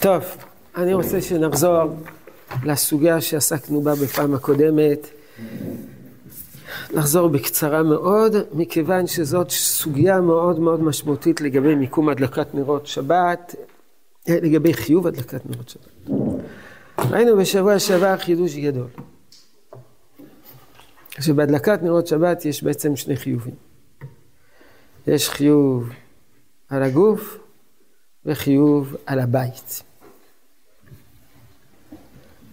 טוב, אני רוצה שנחזור לסוגיה שעסקנו בה בפעם הקודמת. נחזור בקצרה מאוד, מכיוון שזאת סוגיה מאוד מאוד משמעותית לגבי מיקום הדלקת נרות שבת, אה, לגבי חיוב הדלקת נרות שבת. ראינו בשבוע שעבר חידוש גדול. שבהדלקת נרות שבת יש בעצם שני חיובים. יש חיוב על הגוף וחיוב על הבית.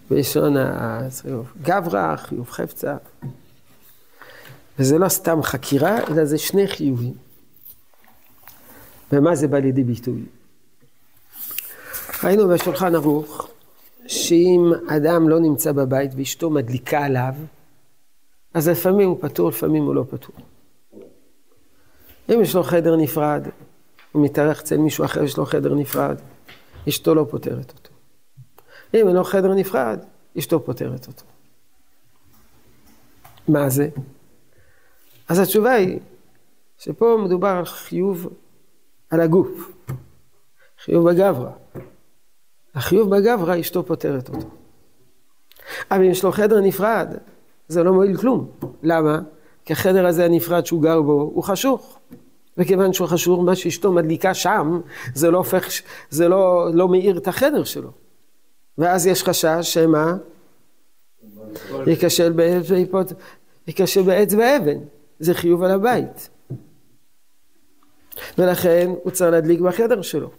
בלשון הצירוף. גברא, חיוב חפצה. וזה לא סתם חקירה, אלא זה שני חיובים. ומה זה בא לידי ביטוי? ראינו בשולחן ערוך, שאם אדם לא נמצא בבית ואשתו מדליקה עליו, אז לפעמים הוא פטור, לפעמים הוא לא פטור. אם יש לו חדר נפרד, הוא מתארח אצל מישהו אחר, יש לו חדר נפרד, אשתו לא פותרת אותו. אם אין לו חדר נפרד, אשתו פותרת אותו. מה זה? אז התשובה היא שפה מדובר על חיוב על הגוף, חיוב בגברא. החיוב בגברא, אשתו פותרת אותו. אבל אם יש לו חדר נפרד, זה לא מועיל כלום. למה? כי החדר הזה הנפרד שהוא גר בו, הוא חשוך. וכיוון שהוא חשוך, מה שאשתו מדליקה שם, זה לא הופך, זה לא, לא מאיר את החדר שלו. ואז יש חשש שמה? ייכשל בעץ ואבן. זה חיוב על הבית. ולכן הוא צריך להדליק בחדר שלו.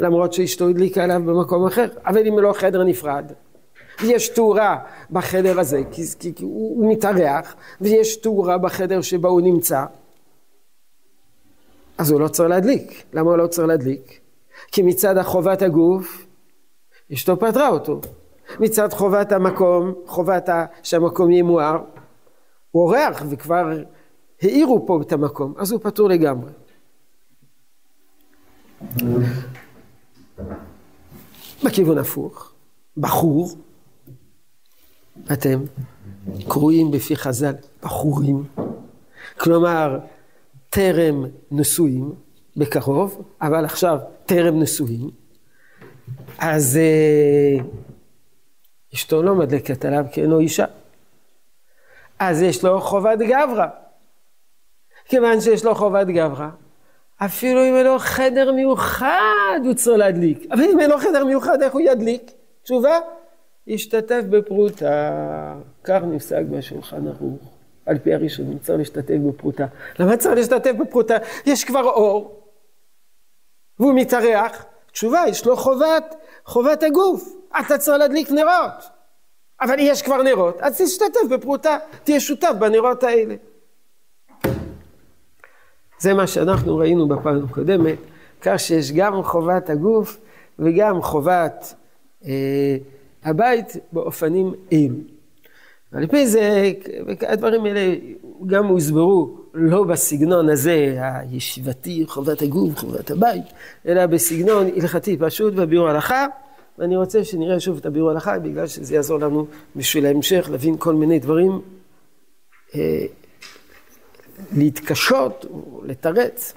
למרות שאשתו הדליקה עליו במקום אחר. אבל אם לא חדר נפרד, ויש תאורה בחדר הזה, כי, כי, כי הוא, הוא מתארח, ויש תאורה בחדר שבו הוא נמצא, אז הוא לא צריך להדליק. למה הוא לא צריך להדליק? כי מצד חובת הגוף, אשתו פטרה אותו. מצד חובת המקום, חובת שהמקום יהיה מואר, הוא אורח וכבר העירו פה את המקום, אז הוא פטור לגמרי. בכיוון הפוך, בחור, אתם קרויים בפי חז"ל בחורים, כלומר טרם נשואים בקרוב, אבל עכשיו טרם נשואים, אז אה, אשתו לא מדלקת עליו כי אינו אישה. אז יש לו חובת גברא. כיוון שיש לו חובת גברא, אפילו אם אין לו חדר מיוחד הוא צריך להדליק. אבל אם אין לו חדר מיוחד, איך הוא ידליק? תשובה, ישתתף בפרוטה. כך נפסק בשולחן ערוך. על פי הראשונים צריך להשתתף בפרוטה. למה צריך להשתתף בפרוטה? יש כבר אור, והוא מתארח. תשובה, יש לו חובת, חובת הגוף. אתה צריך להדליק נרות. אבל יש כבר נרות, אז תשתתף בפרוטה, תהיה שותף בנרות האלה. זה מה שאנחנו ראינו בפעם הקודמת, כך שיש גם חובת הגוף וגם חובת אה, הבית באופנים אלו. ועל פי זה, הדברים האלה גם הוסברו לא בסגנון הזה הישיבתי, חובת הגוף, חובת הבית, אלא בסגנון הלכתי פשוט וביאור הלכה. ואני רוצה שנראה שוב את הביאור הלכה, בגלל שזה יעזור לנו בשביל ההמשך להבין כל מיני דברים, אה, להתקשות, לתרץ.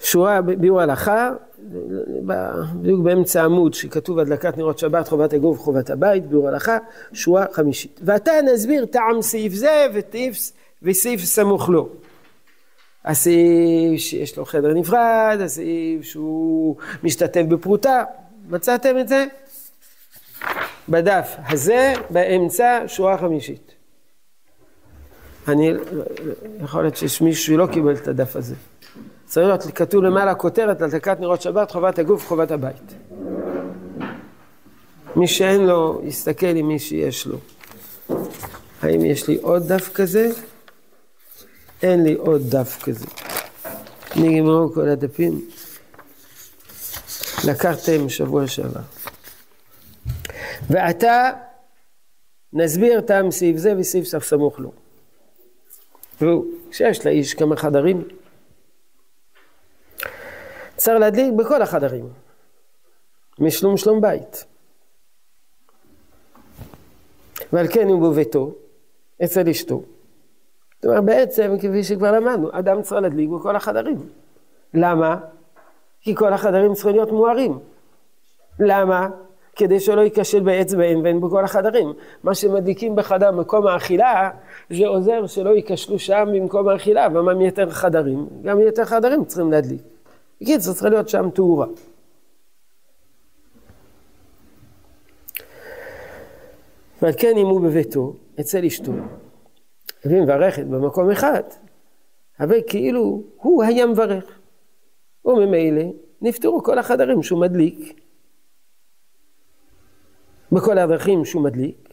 שורה ביאור הלכה, בדיוק באמצע העמוד שכתוב הדלקת נרות שבת, חובת הגוף, חובת הבית, ביאור הלכה, שורה חמישית. ועתה נסביר טעם סעיף זה וסעיף סמוך לו. הסעיף שיש לו חדר נפרד, הסעיף שהוא משתתף בפרוטה, מצאתם את זה? בדף הזה, באמצע, שורה חמישית. אני, יכול להיות שיש מישהו שלא קיבל את הדף הזה. צריך להיות כתוב למעלה כותרת דקת נרות שבת, חובת הגוף, חובת הבית. מי שאין לו, יסתכל עם מי שיש לו. האם יש לי עוד דף כזה? אין לי עוד דף כזה. נגמרו כל הדפים. לקחתם שבוע שעבר. ועתה נסביר טעם סעיף זה וסעיף סף סמוך לו. תראו, כשיש לאיש כמה חדרים, צריך להדליק בכל החדרים, משלום שלום בית. ועל כן הוא בביתו, אצל אשתו, זאת אומרת, בעצם, כפי שכבר למדנו, אדם צריך להדליק בכל החדרים. למה? כי כל החדרים צריכים להיות מוארים. למה? כדי שלא ייכשל בעץ ואין בכל החדרים. מה שמדליקים בחדר מקום האכילה, זה עוזר שלא ייכשלו שם במקום האכילה, ומה מיתר חדרים? גם מיתר חדרים צריכים להדליק. בקיצור, צריך להיות שם תאורה. ועל כן אם הוא בביתו, אצל אשתו, והיא מברכת במקום אחד, אבל כאילו הוא היה מברך. וממילא נפתרו כל החדרים שהוא מדליק. בכל הדרכים שהוא מדליק,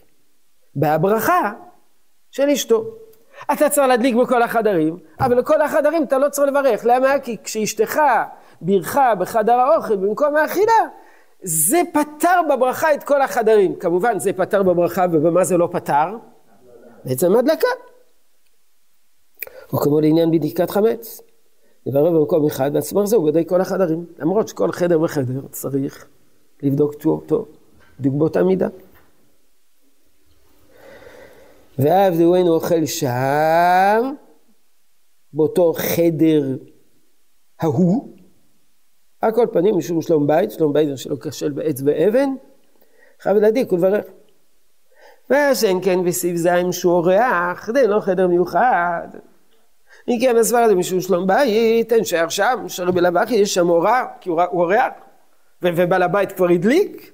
בהברכה של אשתו. אתה צריך להדליק בכל החדרים, אבל בכל החדרים אתה לא צריך לברך. למה? כי כשאשתך בירכה בחדר האוכל במקום האכילה, זה פתר בברכה את כל החדרים. כמובן, זה פתר בברכה, ובמה זה לא פתר? בעצם הדלקה. או כמו לעניין בדיקת חמץ. נברר במקום אחד, סמך זה הוא בודק כל החדרים. למרות שכל חדר וחדר צריך לבדוק טוב, בדיוק באותה מידה. ועבד הוא אינו אוכל שם, באותו חדר ההוא, על כל פנים משום שלום בית, שלום בית שלא כשל בעץ ואבן, חייב להדיק ולברך. והשן כן בסעיף זין שהוא אורח, זה לא חדר מיוחד. אם כן הסבר הזה משום שלום בית, אין שייך שם, שרבי לבכי יש שם אורח, כי הוא אורח, ובעל הבית כבר הדליק.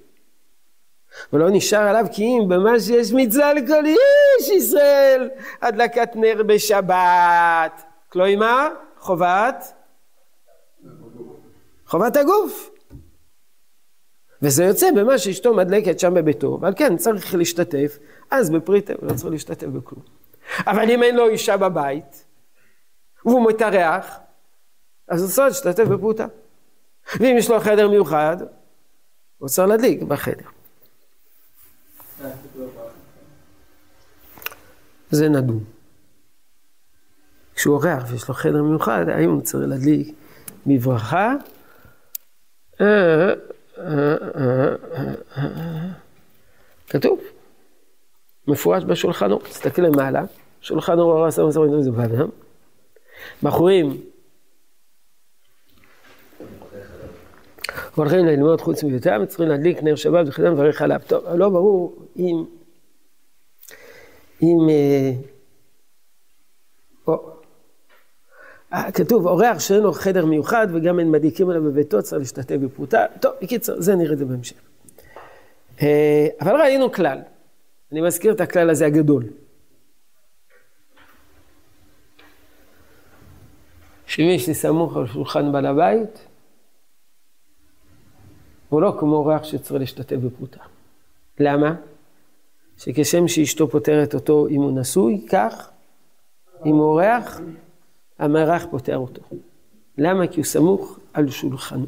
ולא נשאר עליו כי אם במה שיש מצווה לכל איש ישראל, הדלקת נר בשבת. כלומר, חובת חובת הגוף. וזה יוצא במה שאשתו מדלקת שם בביתו, ועל כן צריך להשתתף, אז בפריטה הוא לא צריך להשתתף בכלום. אבל אם אין לו אישה בבית, והוא מתארח, אז הוא צריך להשתתף בפרוטה. ואם יש לו חדר מיוחד, הוא צריך להדליק בחדר. זה נדון. כשהוא אורח ויש לו חדר מיוחד, האם הוא צריך להדליק בברכה כתוב, מפורש בשולחן אור, תסתכל למעלה, שולחן אור הרס המסורת זה באדם, בחורים. הולכים ללמוד חוץ מביתם, צריכים להדליק נר שבת וחידם לברך עליו. טוב, לא ברור אם, אם, או, אה, כתוב, אורח שאין לו חדר מיוחד וגם אין מדליקים עליו בביתו, צריך להשתתף בפרוטה. טוב, בקיצר, זה נראה את זה בהמשך. אה, אבל ראינו כלל, אני מזכיר את הכלל הזה הגדול. שמי שסמוך על שולחן בעל הבית, הוא לא כמו אורח שצריך להשתתף בפרוטה. למה? שכשם שאשתו פותרת אותו אם הוא נשוי, כך, אם הוא אורח, המארח פותר אותו. למה? כי הוא סמוך על שולחנו.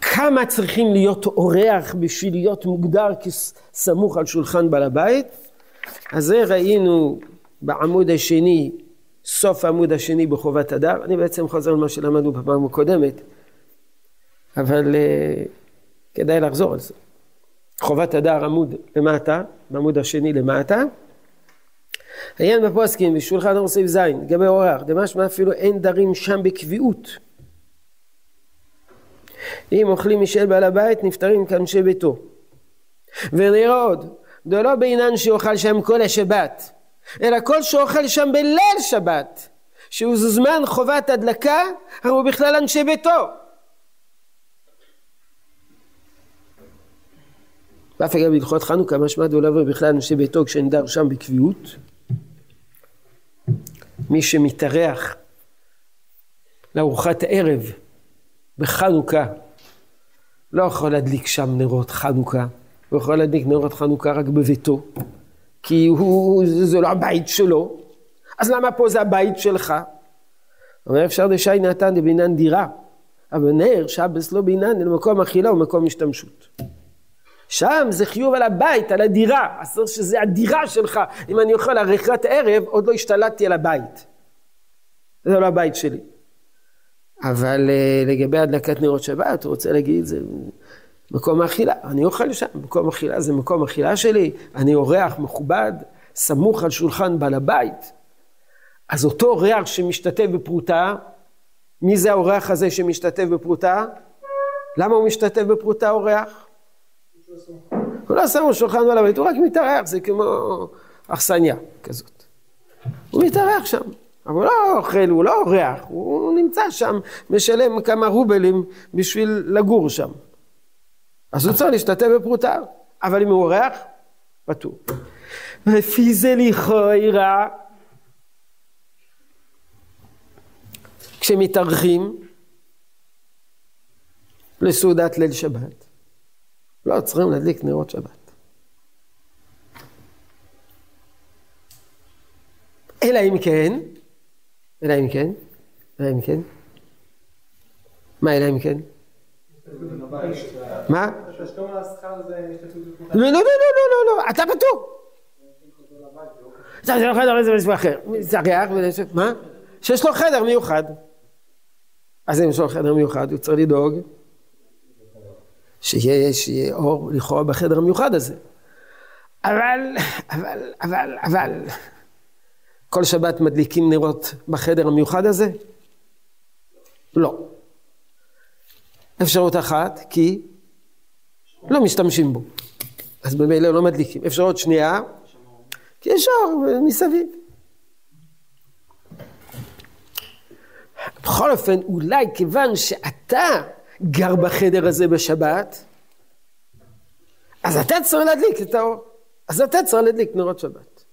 כמה צריכים להיות אורח בשביל להיות מוגדר כסמוך על שולחן בעל הבית? אז זה ראינו בעמוד השני, סוף העמוד השני בחובת הדר. אני בעצם חוזר למה שלמדנו בפעם הקודמת, אבל uh, כדאי לחזור על זה. חובת הדר עמוד למטה, בעמוד השני למטה. עיין בפוסקים בשולחן אור סעיף זין, לגבי אורח, דמשמע אפילו אין דרים שם בקביעות. אם אוכלים משל בעל הבית, נפטרים כאנשי ביתו. ונראה עוד, דלא בעינן שאוכל שם כל השבת, אלא כל שאוכל שם בליל שבת, שהוא זמן חובת הדלקה, הרי הוא בכלל אנשי ביתו. ואף אגב בהלכות חנוכה משמע דולבר בכלל אנשי ביתו כשנדר שם בקביעות. מי שמתארח לארוחת הערב בחנוכה לא יכול להדליק שם נרות חנוכה, הוא יכול להדליק נרות חנוכה רק בביתו, כי הוא, זה לא הבית שלו, אז למה פה זה הבית שלך? אומר אפשר דשי נתן דבינן דירה, אבל נר שבס לא בינן אלא מקום אכילה ומקום השתמשות. שם זה חיוב על הבית, על הדירה, אסור שזה הדירה שלך. אם אני אוכל ארוחת ערב, עוד לא השתלטתי על הבית. זה לא הבית שלי. אבל uh, לגבי הדלקת נרות שבת, הוא רוצה להגיד, זה מקום אכילה. אני אוכל שם, מקום אכילה זה מקום אכילה שלי, אני אורח מכובד, סמוך על שולחן בעל הבית, אז אותו אורח שמשתתף בפרוטה, מי זה האורח הזה שמשתתף בפרוטה? למה הוא משתתף בפרוטה אורח? הוא על שולחן בעל הבית, הוא רק מתארח, זה כמו אכסניה כזאת. הוא מתארח שם, אבל הוא לא אוכל, הוא לא אורח, הוא נמצא שם, משלם כמה רובלים בשביל לגור שם. אז הוא צריך להשתתף בפרוטה, אבל אם הוא אורח, פטור. לפי זה לכאורה, כשמתארחים לסעודת ליל שבת, לא צריכים להדליק נרות שבת. אלא אם כן, אלא אם כן, אלא אם כן, מה אלא אם כן? מה? לא, לא, לא, לא, לא, לא, אתה פטור. צריך לו חדר איזה משהו אחר. זריח, מה? שיש לו חדר מיוחד. אז אם יש לו חדר מיוחד, הוא צריך לדאוג שיהיה אור לכאורה בחדר המיוחד הזה. אבל, אבל, אבל, אבל, כל שבת מדליקים נרות בחדר המיוחד הזה? לא. אפשרות אחת, כי לא משתמשים בו. אז במילא לא מדליקים. אפשרות שנייה, כי יש אור מסביב. בכל אופן, אולי כיוון שאתה גר בחדר הזה בשבת, אז אתה צריך להדליק את האור. אז אתה צריך להדליק נרות שבת.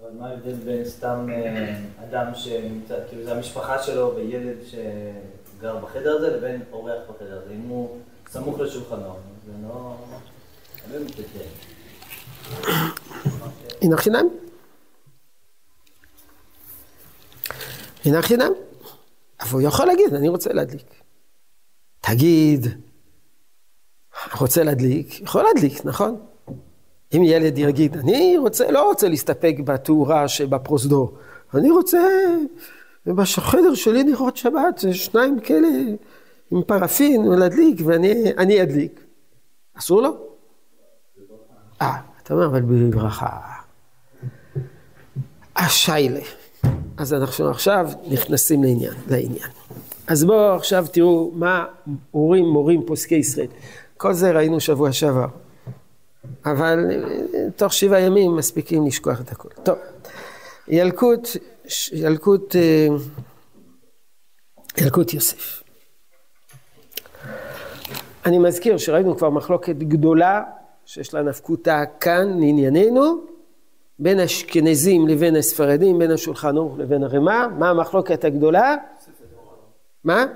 אבל מה ההבדל בין סתם אה, אדם שנמצא, כאילו זה המשפחה שלו וילד שגר בחדר הזה לבין אורח בחדר הזה? אם הוא סמוך לשולחנו, זה לא... לא הנה חינם. הנה חינם. אבל הוא יכול להגיד, אני רוצה להדליק. תגיד, רוצה להדליק? יכול להדליק, נכון? אם ילד יגיד, אני רוצה, לא רוצה להסתפק בתאורה שבפרוזדור, אני רוצה בחדר שלי נרות שבת, שניים כאלה עם פרפין להדליק, ואני אדליק. אסור לו? אה, אתה אומר, אבל בברכה. השיילה. אז אנחנו עכשיו נכנסים לעניין, לעניין. אז בואו עכשיו תראו מה הורים, מורים, פוסקי ישראל. כל זה ראינו שבוע שעבר. אבל תוך שבעה ימים מספיקים לשכוח את הכל. טוב, ילקוט, ילקוט, אה, ילקוט יוסף. אני מזכיר שראינו כבר מחלוקת גדולה שיש לה נפקותה כאן לענייננו, בין אשכנזים לבין הספרדים, בין השולחן ערוך לבין הרמ"א, מה המחלוקת הגדולה? מה?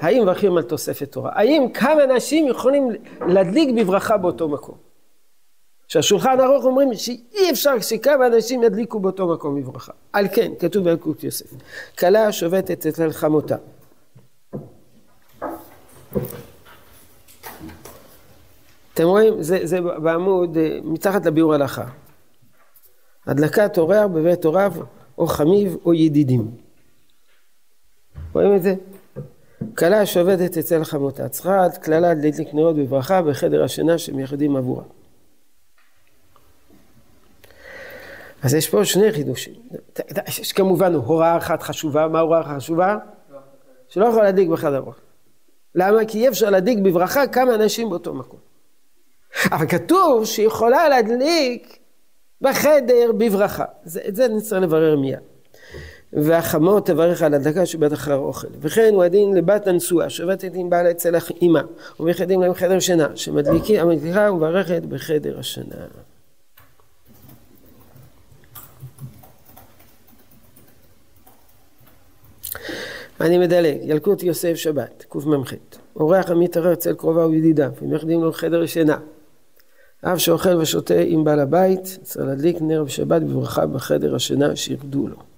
האם מברכים על תוספת תורה? האם כמה אנשים יכולים להדליק בברכה באותו מקום? שהשולחן ערוך אומרים שאי אפשר שכמה אנשים ידליקו באותו מקום בברכה. על כן, כתוב בילקוט יוסף, כלה שובתת את מלחמותה. אתם רואים? זה, זה בעמוד, אה, מתחת לביאור הלכה. הדלקת אורח בבית הוריו, או חמיב או ידידים. רואים את זה? כלה שעובדת אצל חמותה, צריכה עד כללה להדליק נרות בברכה בחדר השינה שמייחדים עבורה. אז יש פה שני חידושים. יש כמובן הוראה אחת חשובה, מה ההוראה החשובה? שלא יכול להדליק בחדר אוכל. למה? כי אי אפשר להדליק בברכה כמה אנשים באותו מקום. אבל כתוב שהיא יכולה להדליק בחדר בברכה. זה, את זה נצטרך לברר מיד. והחמור תברך על הדלקה שבית אחר אוכל. וכן הוא הדין לבת הנשואה שובתת עם בעל אצל אימה ומייחדים להם חדר שינה שמדליקה המדליקה ומברכת בחדר השינה. אני מדלג, ילקוט יוסף שבת, קמ"ח, אורח המתערר אצל קרוביו וידידיו, ומייחדים לו חדר שינה. אב שאוכל ושותה עם בעל הבית, צריך להדליק נר בשבת בברכה בחדר השינה שירדו לו.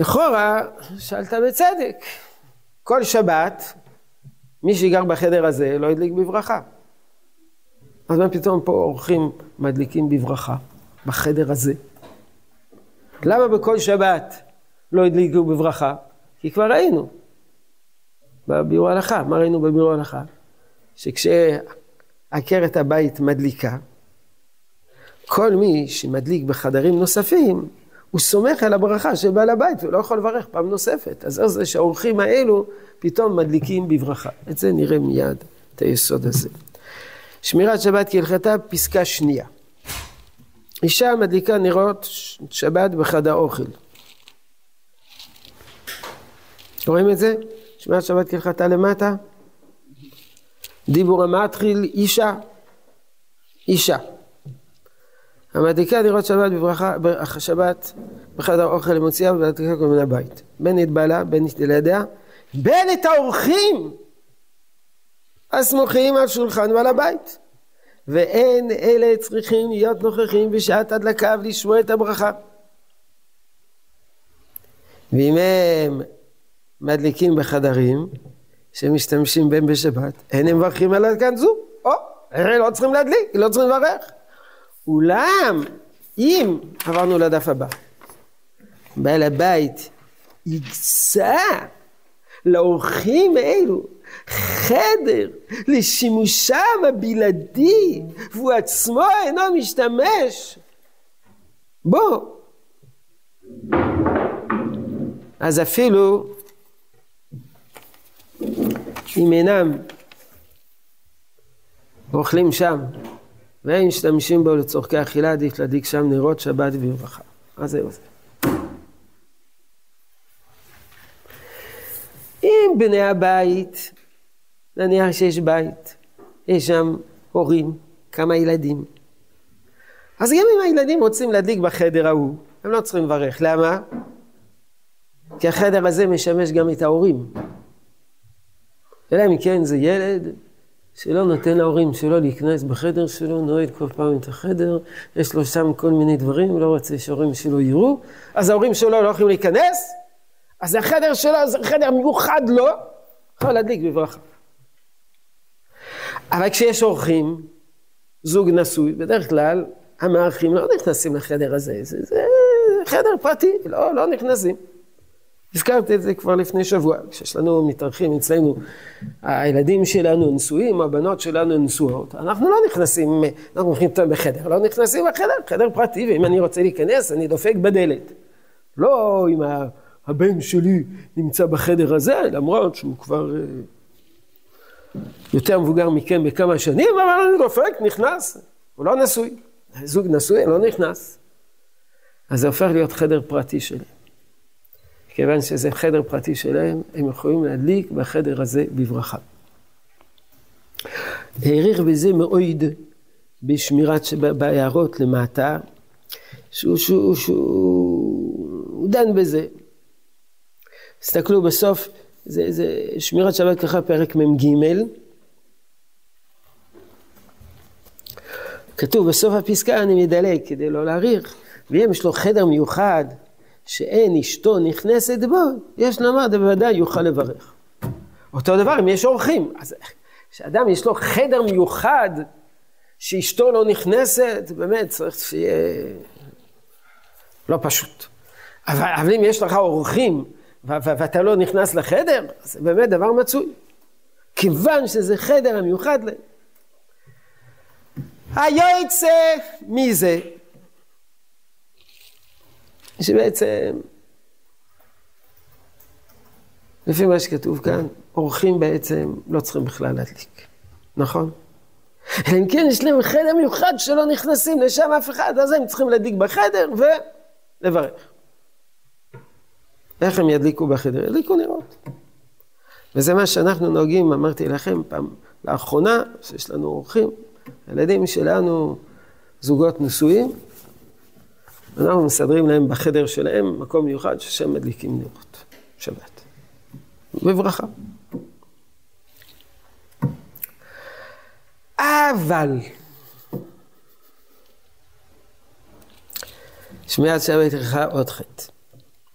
לכאורה, שאלת בצדק, כל שבת, מי שגר בחדר הזה לא ידליק בברכה. אז מה פתאום פה אורחים מדליקים בברכה, בחדר הזה? למה בכל שבת לא הדליקו בברכה? כי כבר ראינו בביאור ההלכה. מה ראינו בביאור ההלכה? שכשהאב עקרת הבית מדליקה, כל מי שמדליק בחדרים נוספים, הוא סומך על הברכה של בעל הבית ולא יכול לברך פעם נוספת. אז זה שהאורחים האלו פתאום מדליקים בברכה. את זה נראה מיד, את היסוד הזה. שמירת שבת כהלכתה, פסקה שנייה. אישה מדליקה נרות שבת בחד האוכל. רואים את זה? שמירת שבת כהלכתה למטה. דיבור המתחיל אישה. אישה. המדליקה נרות שבת בברכה, שבת בחדר האוכל למוציאה ומדליקה כל מיני הבית. בין נתבלה, בין נתלדיה, בין את האורחים הסמוכים על שולחן בעל הבית. ואין אלה צריכים להיות נוכחים בשעת הדלקה ולשמוע את הברכה. ואם הם מדליקים בחדרים שמשתמשים בהם בשבת, אין הם מברכים על הדלקת זו. או, הרי לא צריכים להדליק, לא צריכים לברך. אולם, אם, עברנו לדף הבא, בעל הבית יקצה לאורחים אלו חדר לשימושם הבלעדי, והוא עצמו אינו משתמש בו. אז אפילו אם אינם אוכלים שם ואין משתמשים בו לצורכי אכילה, עדיף להדליק שם נרות שבת וברכה. אז זהו זה. אם בני הבית, נניח שיש בית, יש שם הורים, כמה ילדים, אז גם אם הילדים רוצים להדליק בחדר ההוא, הם לא צריכים לברך. למה? כי החדר הזה משמש גם את ההורים. אלא אם כן זה ילד שלא נותן להורים שלו להיכנס בחדר שלו, נועד כל פעם את החדר, יש לו שם כל מיני דברים, לא רוצה שההורים שלו יראו, אז ההורים שלו לא יכולים להיכנס, אז החדר שלו זה חדר מיוחד לו, יכול להדליק בברכה. אבל כשיש אורחים, זוג נשוי, בדרך כלל המארחים לא נכנסים לחדר הזה, זה, זה חדר פרטי, לא, לא נכנסים. הזכרתי את זה כבר לפני שבוע, כשיש לנו מתארחים אצלנו, הילדים שלנו נשואים, הבנות שלנו נשואות, אנחנו לא נכנסים, אנחנו הולכים אותם בחדר, לא נכנסים בחדר, חדר פרטי, ואם אני רוצה להיכנס, אני דופק בדלת. לא אם הבן שלי נמצא בחדר הזה, למרות שהוא כבר אה, יותר מבוגר מכם בכמה שנים, אבל אני דופק, נכנס, הוא לא נשוי. זוג נשוי, לא נכנס. אז זה הופך להיות חדר פרטי שלי. כיוון שזה חדר פרטי שלהם, הם יכולים להדליק בחדר הזה בברכה. העריך בזה מאוד בשמירת, בהערות למטה, שהוא, שהוא, שהוא דן בזה. תסתכלו בסוף, זה, זה שמירת שבת ככה פרק מ"ג. כתוב בסוף הפסקה, אני מדלג כדי לא להאריך, ואם יש לו חדר מיוחד שאין אשתו נכנסת בו, יש לומר, בוודאי יוכל לברך. אותו דבר אם יש אורחים. אז כשאדם יש לו חדר מיוחד שאשתו לא נכנסת, באמת צריך שיהיה לא פשוט. אבל, אבל אם יש לך אורחים ואתה לא נכנס לחדר, זה באמת דבר מצוי. כיוון שזה חדר המיוחד להם. היועצה, מי זה? שבעצם, לפי מה שכתוב כאן, אורחים בעצם לא צריכים בכלל להדליק, נכון? אלא אם כן יש להם חדר מיוחד שלא נכנסים לשם אף אחד, אז הם צריכים להדליק בחדר ולברך. איך הם ידליקו בחדר? ידליקו נרות. וזה מה שאנחנו נוהגים, אמרתי לכם פעם, לאחרונה, שיש לנו אורחים, הילדים שלנו זוגות נשואים, אנחנו מסדרים להם בחדר שלהם מקום מיוחד ששם מדליקים נרות, שבת. בברכה. אבל, שמיעת שבת לך עוד חטא.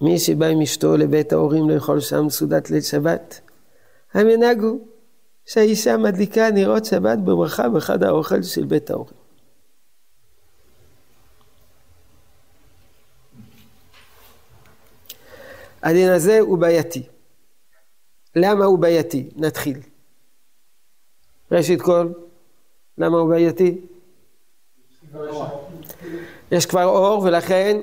מי שבא עם אשתו לבית ההורים לאכול שם סעודת ליל שבת, המנהג הוא שהאישה מדליקה נרות שבת בברכה בחד האוכל של בית ההורים. הדין הזה הוא בעייתי. למה הוא בעייתי? נתחיל. ראשית כל, למה הוא בעייתי? יש כבר אור ולכן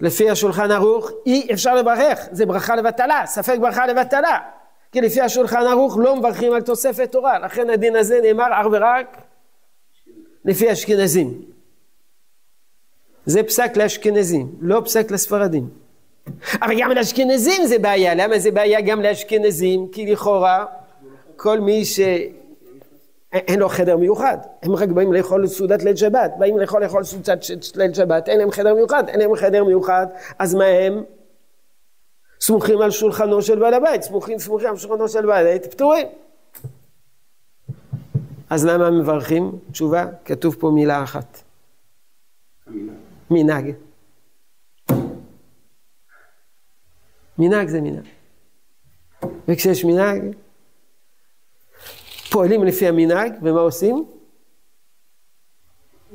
לפי השולחן ערוך אי אפשר לברך, זה ברכה לבטלה, ספק ברכה לבטלה. כי לפי השולחן ערוך לא מברכים על תוספת תורה, לכן הדין הזה נאמר אך ורק לפי אשכנזים. זה פסק לאשכנזים, לא פסק לספרדים. אבל גם לאשכנזים זה בעיה, למה זה בעיה גם לאשכנזים? כי לכאורה כל מי שאין לו חדר מיוחד, הם רק באים לאכול סעודת ליל שבת, באים לאכול לאכול סעודת ליל שבת, אין להם חדר מיוחד, אין להם חדר מיוחד, אז מה הם? סמוכים על שולחנו של בעל הבית, סמוכים, סמוכים על שולחנו של בעל הבית, פטורים. אז למה מברכים? תשובה, כתוב פה מילה אחת. מנהג. מנהג זה מנהג. וכשיש מנהג, פועלים לפי המנהג, ומה עושים?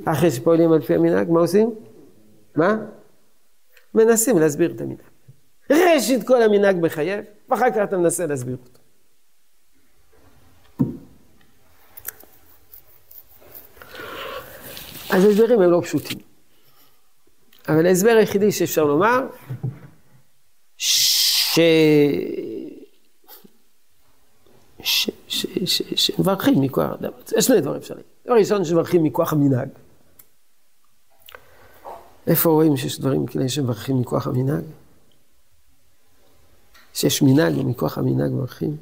אחרי שפועלים על פי המנהג, מה עושים? מה? מנסים להסביר את המנהג. ראשית כל המנהג מחייב, ואחר כך אתה מנסה להסביר אותו. אז ההסברים הם לא פשוטים. אבל ההסבר היחידי שאפשר לומר, ש... ש... ש... ש... שמברכים מכוח, יש שני דברים אפשריים. דבר ראשון, שמברכים מכוח המנהג. איפה רואים שיש דברים כאלה שמברכים מכוח המנהג? שיש מנהג ומכוח המנהג מברכים?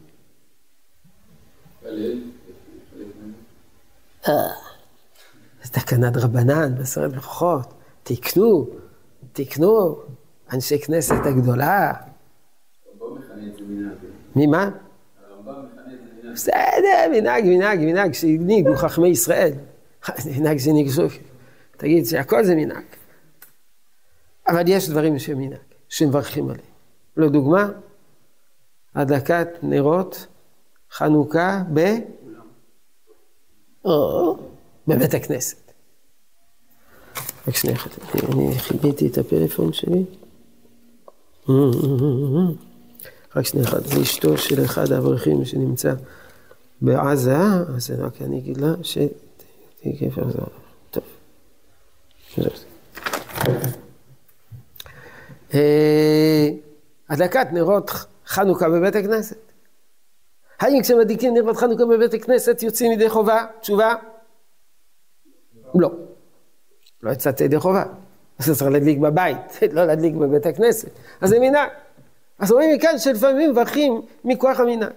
זה תקנת רבנן בעשרת ברכות, תקנו, תקנו, אנשי כנסת הגדולה. מי מה? בסדר, מנהג, מנהג, מנהג שהנהיגו חכמי ישראל. מנהג שניגשו, תגיד שהכל זה מנהג. אבל יש דברים שהם מנהג, שמברכים עליהם. לדוגמה, הדלקת נרות חנוכה ב... בבית הכנסת. רק שנייה אני חיביתי את הפלאפון שלי. רק שנייה אחת, זה אשתו של אחד האברכים שנמצא בעזה, אז רק אני אגיד לה ש... אה, הדלקת נרות חנוכה בבית הכנסת. האם כשמדליקים נרות חנוכה בבית הכנסת יוצאים ידי חובה? תשובה? לא. לא יצאת ידי חובה. אז צריך להדליק בבית, לא להדליק בבית הכנסת. אז זה מנהג. אז רואים מכאן שלפעמים מברכים מכוח המנהג.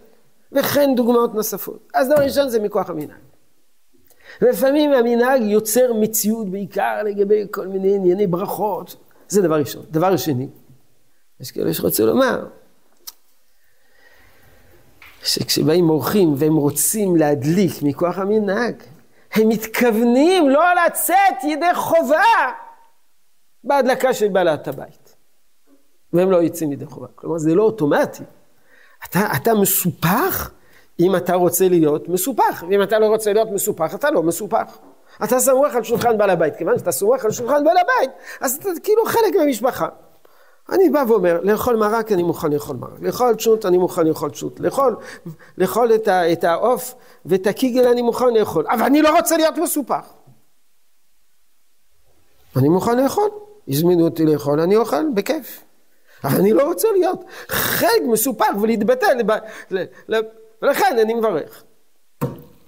וכן דוגמאות נוספות. אז דבר ראשון זה מכוח המנהג. ולפעמים המנהג יוצר מציאות בעיקר לגבי כל מיני ענייני ברכות. זה דבר ראשון. דבר שני, יש כאלה שרוצים לומר, שכשבאים אורחים והם רוצים להדליק מכוח המנהג, הם מתכוונים לא לצאת ידי חובה בהדלקה של בעלת הבית. והם לא יוצאים ידי חובה. כלומר, זה לא אוטומטי. אתה, אתה מסופח אם אתה רוצה להיות מסופח, ואם אתה לא רוצה להיות מסופח, אתה לא מסופח. אתה סמוך על שולחן בעל הבית, כיוון שאתה סמוך על שולחן בעל הבית, אז אתה כאילו חלק מהמשפחה. אני בא ואומר, לאכול מרק אני מוכן לאכול מרק, לאכול צ'וט אני מוכן לאכול צ'וט, לאכול, לאכול את העוף ואת הקיגל אני מוכן לאכול, אבל אני לא רוצה להיות מסופח. אני מוכן לאכול, הזמינו אותי לאכול, אני אוכל בכיף. אבל אני לא רוצה להיות חלק מסופח ולהתבטא, ולכן אני מברך.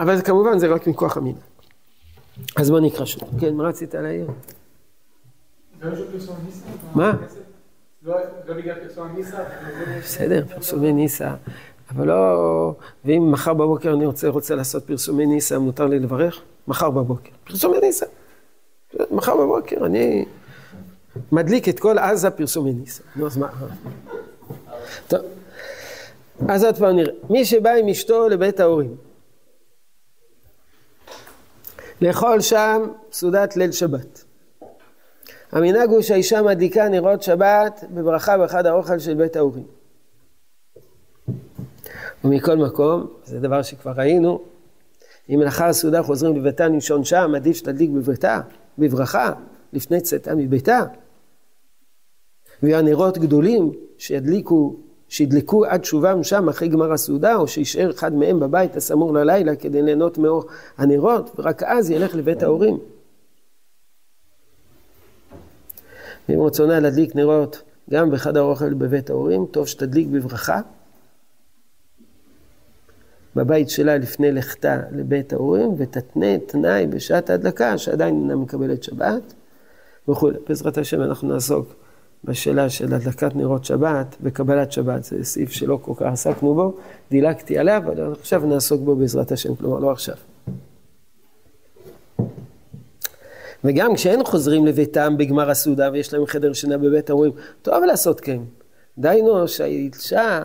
אבל כמובן זה רק מכוח המינה. אז בוא נקרא שוב. כן, מה רצית להעיר? מה? בסדר, פרסומי ניסה. אבל לא... ואם מחר בבוקר אני רוצה, רוצה לעשות פרסומי ניסה, מותר לי לברך? מחר בבוקר. פרסומי ניסה. מחר בבוקר אני מדליק את כל עזה פרסומי ניסה. נו, אז מה? טוב. אז עוד פעם נראה. מי שבא עם אשתו לבית ההורים, לאכול שם סעודת ליל שבת. המנהג הוא שהאישה מדליקה נרות שבת בברכה באחד האוכל של בית ההורים. ומכל מקום, זה דבר שכבר ראינו, אם לאחר הסעודה חוזרים לביתה לנשון שם, עדיף שתדליק בביתה, בברכה, לפני צאתה מביתה. והנרות גדולים שידליקו שידלקו עד שובם שם אחרי גמר הסעודה, או שישאר אחד מהם בבית הסמור ללילה כדי ליהנות מאור הנרות, ורק אז ילך לבית ההורים. ואם רצונה להדליק נרות גם בחדר האוכל בבית ההורים, טוב שתדליק בברכה. בבית שלה לפני לכתה לבית ההורים, ותתנה תנאי בשעת ההדלקה שעדיין אינה מקבלת שבת וכולי. בעזרת השם אנחנו נעסוק בשאלה של הדלקת נרות שבת וקבלת שבת. זה סעיף שלא כל כך עסקנו בו, דילגתי עליו, אבל עכשיו נעסוק בו בעזרת השם, כלומר לא עכשיו. וגם כשאין חוזרים לביתם בגמר הסעודה ויש להם חדר שינה בבית ההורים, טוב לעשות כן. דהיינו שהאישה,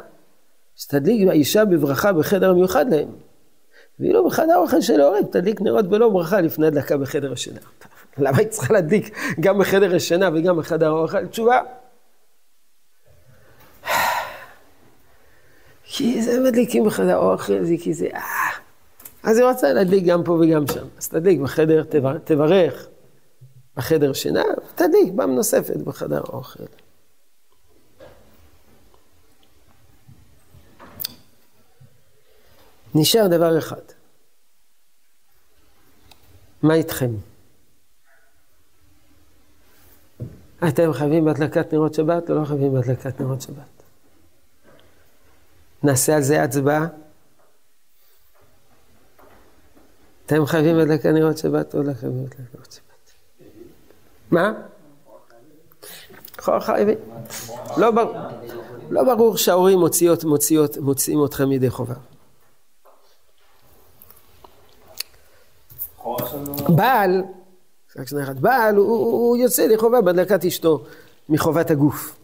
שתדליק האישה בברכה בחדר המיוחד להם. ואילו בחדר האוכל של ההורים תדליק נרות בלא ברכה לפני הדלקה בחדר השינה. למה היא צריכה להדליק גם בחדר השינה וגם בחדר האוכל? תשובה. כי זה מדליקים בחדר האוכל, זה כי זה... אה. אז היא רוצה להדליק גם פה וגם שם. אז תדליק בחדר, תברך. בחדר שינה, תדליק פעם נוספת בחדר האוכל. נשאר דבר אחד. מה איתכם? אתם חייבים בהדלקת נרות שבת או לא חייבים בהדלקת נרות שבת? נעשה על זה הצבעה? אתם חייבים בהדלקת נרות שבת או לא חייבים בהדלקת נרות שבת? מה? חייבים. לא, בר... לא ברור שההורים מוציאות, מוציאות, מוציאים אתכם ידי חובה. בעל, רק שנייה אחת, בעל הוא, הוא יוצא ידי חובה בהדלקת אשתו מחובת הגוף.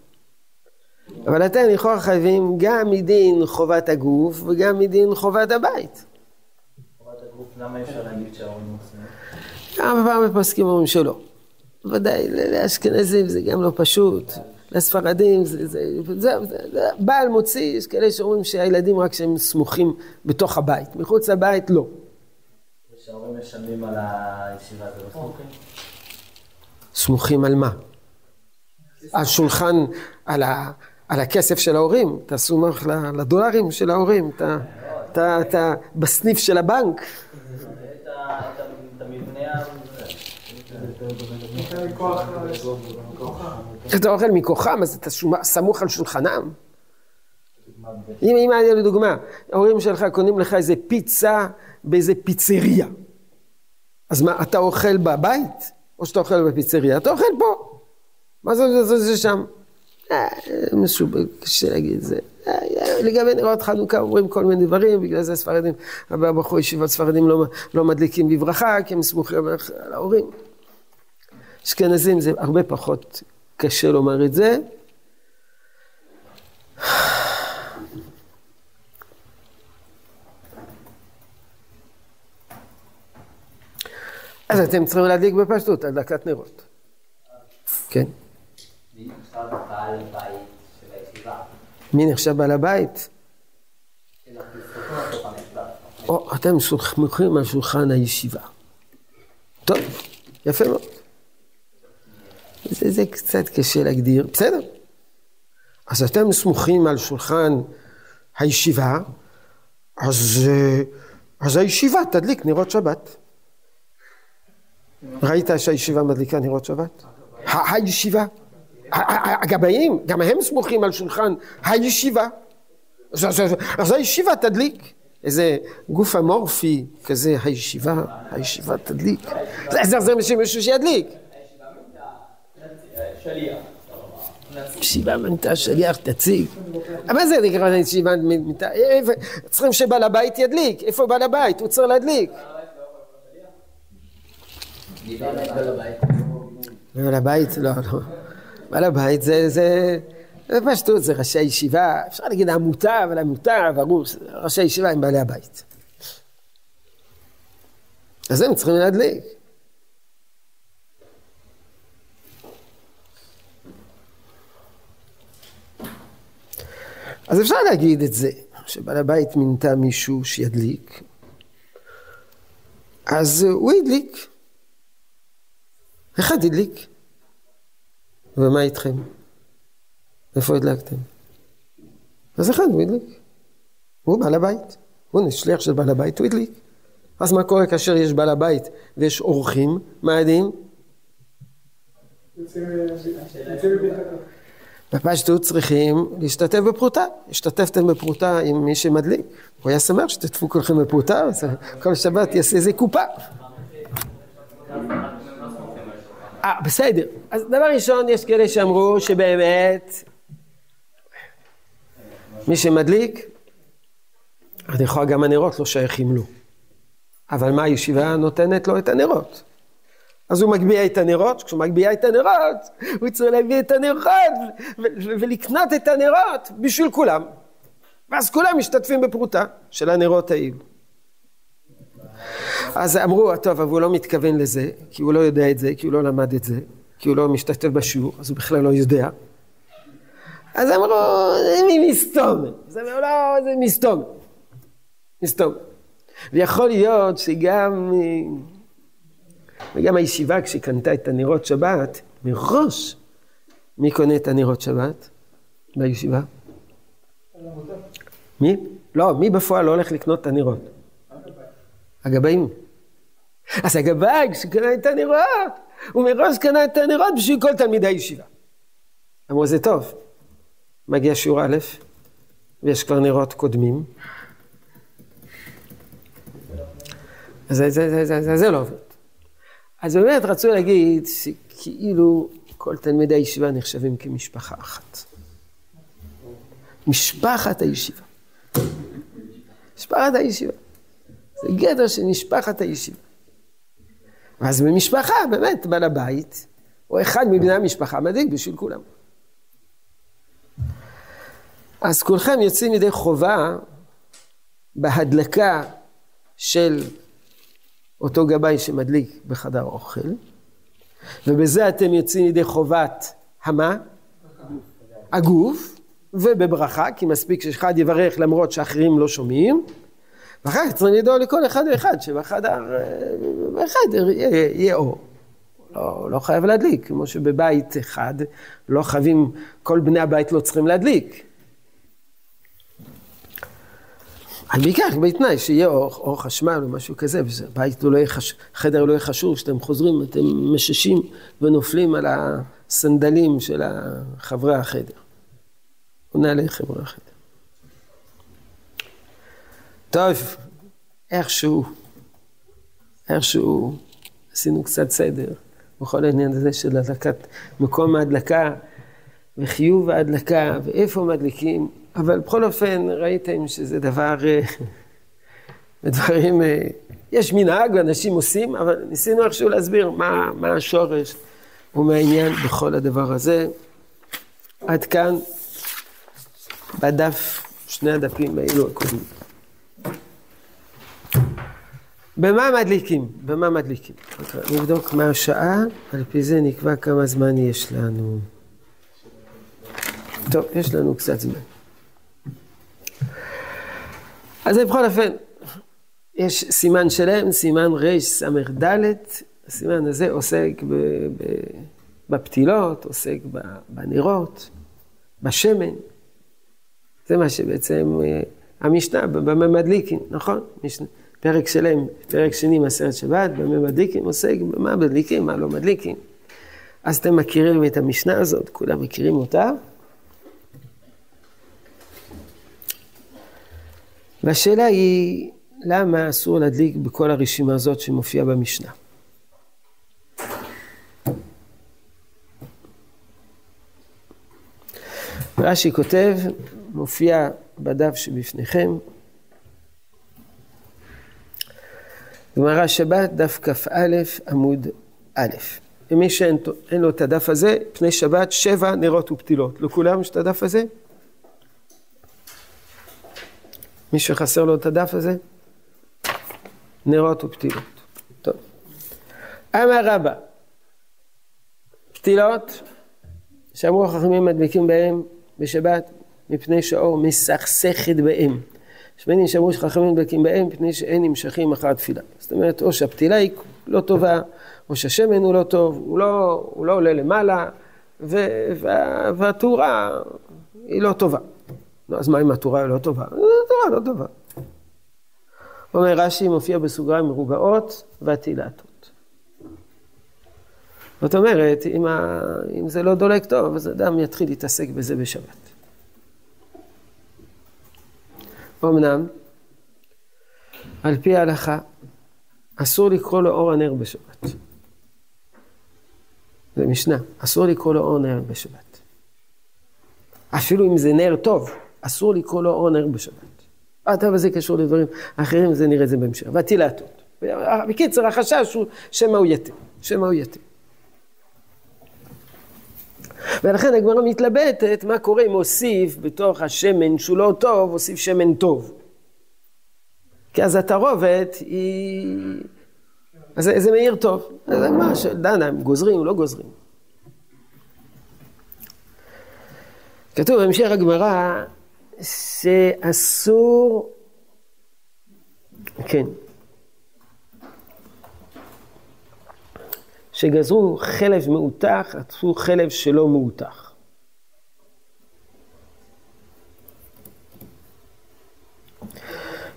אבל אתם לכאורה חייבים גם מדין חובת הגוף וגם מדין חובת הבית. חובת הגוף, למה אפשר להגיד שההורים עושים? כמה פעמים פוסקים אומרים שלא. ודאי, לאשכנזים זה גם לא פשוט, לספרדים זה, זה, זה, זה, זה בעל מוציא, יש כאלה שאומרים שהילדים רק כשהם סמוכים בתוך הבית, מחוץ לבית לא. ושההורים משלמים על הישיבה זה לא סמוכים? סמוכים על מה? על שולחן, על, ה, על הכסף של ההורים, אתה סומך לדולרים של ההורים, אתה, אתה, אתה בסניף של הבנק. אתה אוכל מכוחם, אז אתה סמוך על שולחנם. אם לדוגמה, ההורים שלך קונים לך איזה פיצה באיזה פיצריה. אז מה, אתה אוכל בבית? או שאתה אוכל בפיצריה? אתה אוכל פה. מה זה, זה, זה שם? אה, משהו, קשה להגיד את זה. אה, לגבי נרות חנוכה אומרים כל מיני דברים, בגלל זה ספרדים, בחור ישיבות ספרדים לא, לא מדליקים בברכה, כי הם סמוכים על ההורים. אשכנזים זה הרבה פחות קשה לומר את זה. אז אתם צריכים להדליק בפשטות הדלקת נרות. כן. מי נחשב בעל בית של הישיבה? מי נחשב בעל הבית? או, אתם סמוכים על שולחן הישיבה. טוב, יפה מאוד. זה, זה קצת קשה להגדיר, בסדר. אז אתם סמוכים על שולחן הישיבה, אז, אז הישיבה תדליק נרות שבת. ראית שהישיבה מדליקה נרות שבת? הישיבה. הגבאים, גם הם סמוכים על שולחן הישיבה. אז הישיבה תדליק. איזה גוף אמורפי כזה, הישיבה, הישיבה תדליק. זה זה מישהו שידליק. ישיבה מנתה שליח תציג. מה זה נקרא ישיבה מנתה? צריכים שבעל הבית ידליק. איפה בעל הבית? הוא צריך להדליק. בעל הבית? לא, לא. בעל הבית זה, זה, זה פשטות, זה ראשי הישיבה, אפשר להגיד עמותה, אבל עמותה, ברור, ראשי הישיבה הם בעלי הבית. אז הם צריכים להדליק. אז אפשר להגיד את זה, שבעל הבית מינתה מישהו שידליק, אז הוא הדליק. אחד הדליק. ומה איתכם? איפה הדלקתם? אז אחד הוא הדליק. הוא בעל הבית. הוא שליח של בעל הבית, הוא הדליק. אז מה קורה כאשר יש בעל הבית ויש אורחים? מה הדין? בפשטות צריכים להשתתף בפרוטה. השתתפתם בפרוטה עם מי שמדליק. הוא היה שמח שתשתתפו כולכם בפרוטה, כל שבת יעשה איזה קופה. אה, בסדר. אז דבר ראשון, יש כאלה שאמרו שבאמת מי שמדליק, אני יכול גם הנרות לא שייכים לו. אבל מה הישיבה נותנת לו את הנרות? אז הוא מגביה את הנרות, כשהוא מגביה את הנרות, הוא צריך להביא את הנרות ולקנות את הנרות בשביל כולם. ואז כולם משתתפים בפרוטה של הנרות האלו. אז אמרו, טוב, אבל הוא לא מתכוון לזה, כי הוא לא יודע את זה, כי הוא לא למד את זה, כי הוא לא משתתף בשיעור, אז הוא בכלל לא יודע. אז אמרו, זה מסתום. אז אמרו, לא, זה מסתום. מסתום. ויכול להיות שגם, וגם הישיבה כשקנתה את הנרות שבת, מראש, מי קונה את הנרות שבת בישיבה? מי? לא, מי בפועל לא הולך לקנות את הנרות? הגבאים. אז הגבאי, כשקנה את הנרות, הוא מראש קנה את הנרות בשביל כל תלמידי הישיבה. אמרו, זה טוב. מגיע שיעור א', ויש כבר נרות קודמים. זה, זה, זה, זה, זה, זה לא עובד. אז באמת רצו להגיד שכאילו כל תלמידי הישיבה נחשבים כמשפחה אחת. משפחת הישיבה. משפחת הישיבה. זה גדר של משפחת הישיבה. ואז במשפחה, באמת, בעל הבית, או אחד מבני המשפחה מדאיג בשביל כולם. אז כולכם יוצאים ידי חובה בהדלקה של אותו גבאי שמדליק בחדר אוכל, ובזה אתם יוצאים ידי חובת המה? הגוף, ובברכה, כי מספיק שאחד יברך למרות שאחרים לא שומעים, ואחר כך צריכים לדאוג לכל אחד ואחד שבחדר, בחדר יהיה, יהיה אור. לא, לא חייב להדליק, כמו שבבית אחד לא חייבים, כל בני הבית לא צריכים להדליק. אבל בעיקר בתנאי שיהיה אור, אור חשמל או משהו כזה, בית לא יהיה חש... חדר לא יהיה חשוב, כשאתם חוזרים אתם מששים ונופלים על הסנדלים של חברי החדר. או נעלי חברי החדר. טוב, איכשהו, איכשהו עשינו קצת סדר בכל העניין הזה של הדלקת, מקום ההדלקה וחיוב ההדלקה ואיפה מדליקים. אבל בכל אופן, ראיתם שזה דבר, אה, דברים, אה, יש מנהג ואנשים עושים, אבל ניסינו איכשהו להסביר מה, מה השורש ומה העניין בכל הדבר הזה. עד כאן, בדף, שני הדפים האלו הקודמים. במה מדליקים? במה מדליקים? נבדוק מה השעה, על פי זה נקבע כמה זמן יש לנו. טוב, יש לנו קצת זמן. אז בכל אופן, יש סימן שלם, סימן רס"ד, הסימן הזה עוסק ב, ב, בפתילות, עוסק בנרות, בשמן. זה מה שבעצם אה, המשנה, במה מדליקים, נכון? משנה, פרק שלם, פרק שני מעשרת שבת, במה מדליקים, עוסק במה מדליקים, מה לא מדליקים. אז אתם מכירים את המשנה הזאת, כולם מכירים אותה. והשאלה היא, למה אסור להדליק בכל הרשימה הזאת שמופיעה במשנה? רש"י כותב, מופיע בדף שבפניכם, גמרא שבת, דף כ"א, עמוד א'. ומי שאין לו את הדף הזה, פני שבת, שבע נרות ופתילות. לכולם יש את הדף הזה? מי שחסר לו את הדף הזה? נרות ופתילות. טוב. אמר רבא, פתילות, שאמרו החכמים מדליקים בהם בשבת, מפני שהאור מסכסכת בהם. שמנים שאמרו שחכמים מדליקים בהם, מפני שאין נמשכים אחר התפילה. זאת אומרת, או שהפתילה היא לא טובה, או שהשמן הוא לא טוב, הוא לא, הוא לא עולה למעלה, וה, והתאורה היא לא טובה. נו, אז מה אם התורה לא טובה? התורה לא טובה. אומר רש"י, מופיע בסוגריים מרוגעות והטילטות. זאת אומרת, אם, ה... אם זה לא דולק טוב, אז אדם יתחיל להתעסק בזה בשבת. אמנם, על פי ההלכה, אסור לקרוא לו אור הנר בשבת. זה משנה, אסור לקרוא לו אור נר בשבת. אפילו אם זה נר טוב, אסור לקרוא לו אור נר בשבת. אה, טוב, זה קשור לדברים אחרים, זה נראה את זה בהמשך. והטילטות. בקיצר, החשש הוא שמא הוא יתה. שמא הוא יתה. ולכן הגמרא מתלבטת מה קורה אם הוסיף בתוך השמן שהוא לא טוב, הוסיף שמן טוב. כי אז התערובת היא... אז זה, מאיר טוב. אז מה, דנה, הם גוזרים, לא גוזרים. כתוב בהמשך הגמרא שאסור, כן, שגזרו חלב מאותח, עשו חלב שלא מאותח.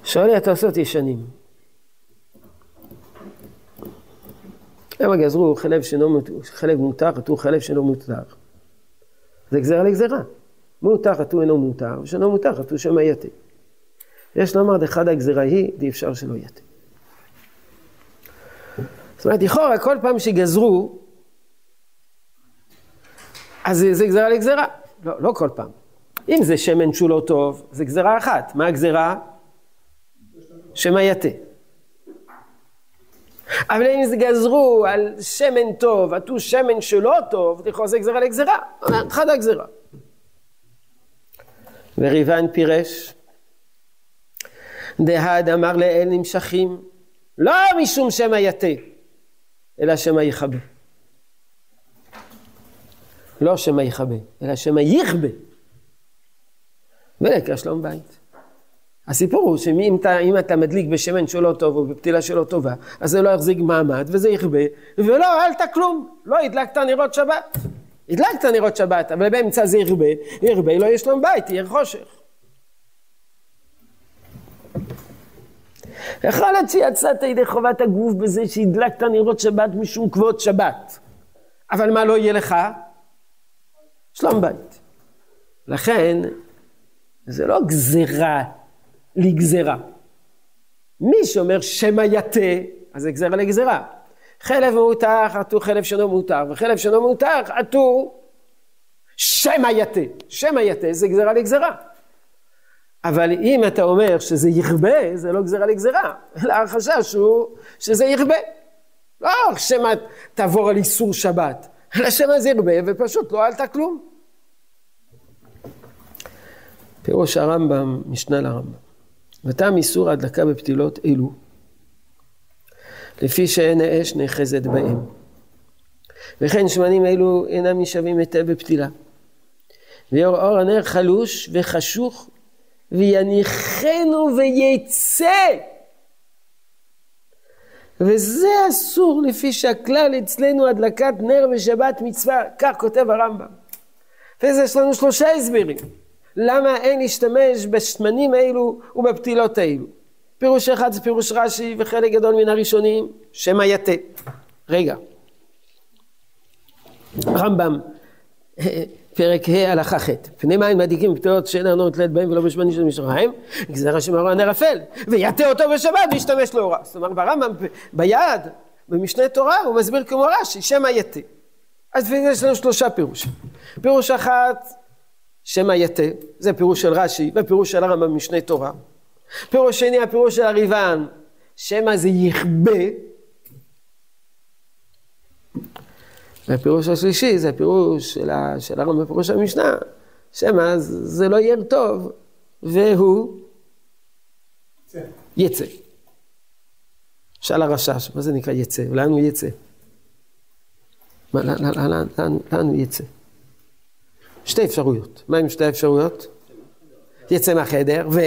שואל לי התעשות ישנים. למה גזרו חלב, שאינו, חלב מותר, עטו חלב שאינו מותר? זה גזרה לגזרה. מותר עטו אינו מותר, ושאינו מותר עטו שמא יתה. יש לומר דחד הגזרה היא, די אפשר שלא יתה. זאת אומרת, לכאורה כל פעם שגזרו, אז זה, גזרה לגזרה. לא, לא כל פעם. אם זה שמן שהוא לא טוב, זה גזרה אחת. מה הגזרה? שמא יתה. אבל אם זה גזרו על שמן טוב, עטו שמן שלא טוב, לכאורה זה גזרה לגזרה. חד הגזרה. וריבן פירש, דהד אמר לאל נמשכים, לא משום שמא יתה, אלא שמא יכבה. לא שמא יכבה, אלא שמא יכבה. ולקרא שלום בית. הסיפור הוא שאם אתה, אתה מדליק בשמן שלא טוב או בפתילה שלא טובה, אז זה לא יחזיק מעמד וזה יכבה, ולא הועלת כלום, לא הדלקת נרות שבת. הדלקת נרות שבת, אבל באמצע זה יכבה, יכבה לא יהיה שלום בית, יהיה חושך. יכול להיות שיצאת ידי חובת הגוף בזה שהדלקת נרות שבת משום כבוד שבת. אבל מה לא יהיה לך? שלום בית. לכן, זה לא גזירה לגזירה. מי שאומר שמא יתה, אז זה גזירה לגזירה. חלב מאותח, עטו חלב שאינו מאותח, וחלב שאינו מאותח, עטו שמא יתה. שמא יתה זה גזירה לגזירה. אבל אם אתה אומר שזה יכבה, זה לא גזירה לגזירה, אלא החשש הוא שזה יכבה. לא שמא תעבור על איסור שבת, אלא שמא זה יכבה ופשוט לא עלתה כלום. פירוש הרמב"ם, משנה לרמב"ם. וטעם איסור ההדלקה בפתילות אלו, לפי שאין האש נאחזת בהם. וכן שמנים אלו אינם נשאבים היטב בפתילה. ואור אור הנר חלוש וחשוך ויניחנו ויצא. וזה אסור לפי שהכלל אצלנו הדלקת נר בשבת מצווה, כך כותב הרמב"ם. וזה יש לנו שלושה הסברים. למה אין להשתמש בשמנים האלו ובפתילות האלו. פירוש אחד זה פירוש רש"י וחלק גדול מן הראשונים, שמא יתה. רגע. רמב"ם, פרק ה' הלכה ח', פני מים מדליקים בפתילות שאין ארנונות לית בהם ולא בשמנים של משריים, גזירה שמראה נר אפל, ויתה אותו בשבת וישתמש לאורה. זאת אומרת ברמב"ם ביד, במשנה תורה, הוא מסביר כמו רש"י, שמא יתה. אז יש לנו שלושה פירושים. פירוש אחת שמא יתה, זה פירוש של רש"י ופירוש של הרמב"ם במשנה תורה. פירוש שני, הפירוש של הריבן, שמא זה יכבה. והפירוש השלישי זה הפירוש של, ה, הרמב"ם בפירוש המשנה, שמא זה לא יהיה טוב, והוא יצא. שאל הרשש, מה זה נקרא יצא? לאן הוא יצא? לאן הוא יצא? שתי אפשרויות. מה עם שתי האפשרויות? יצא מהחדר, ו...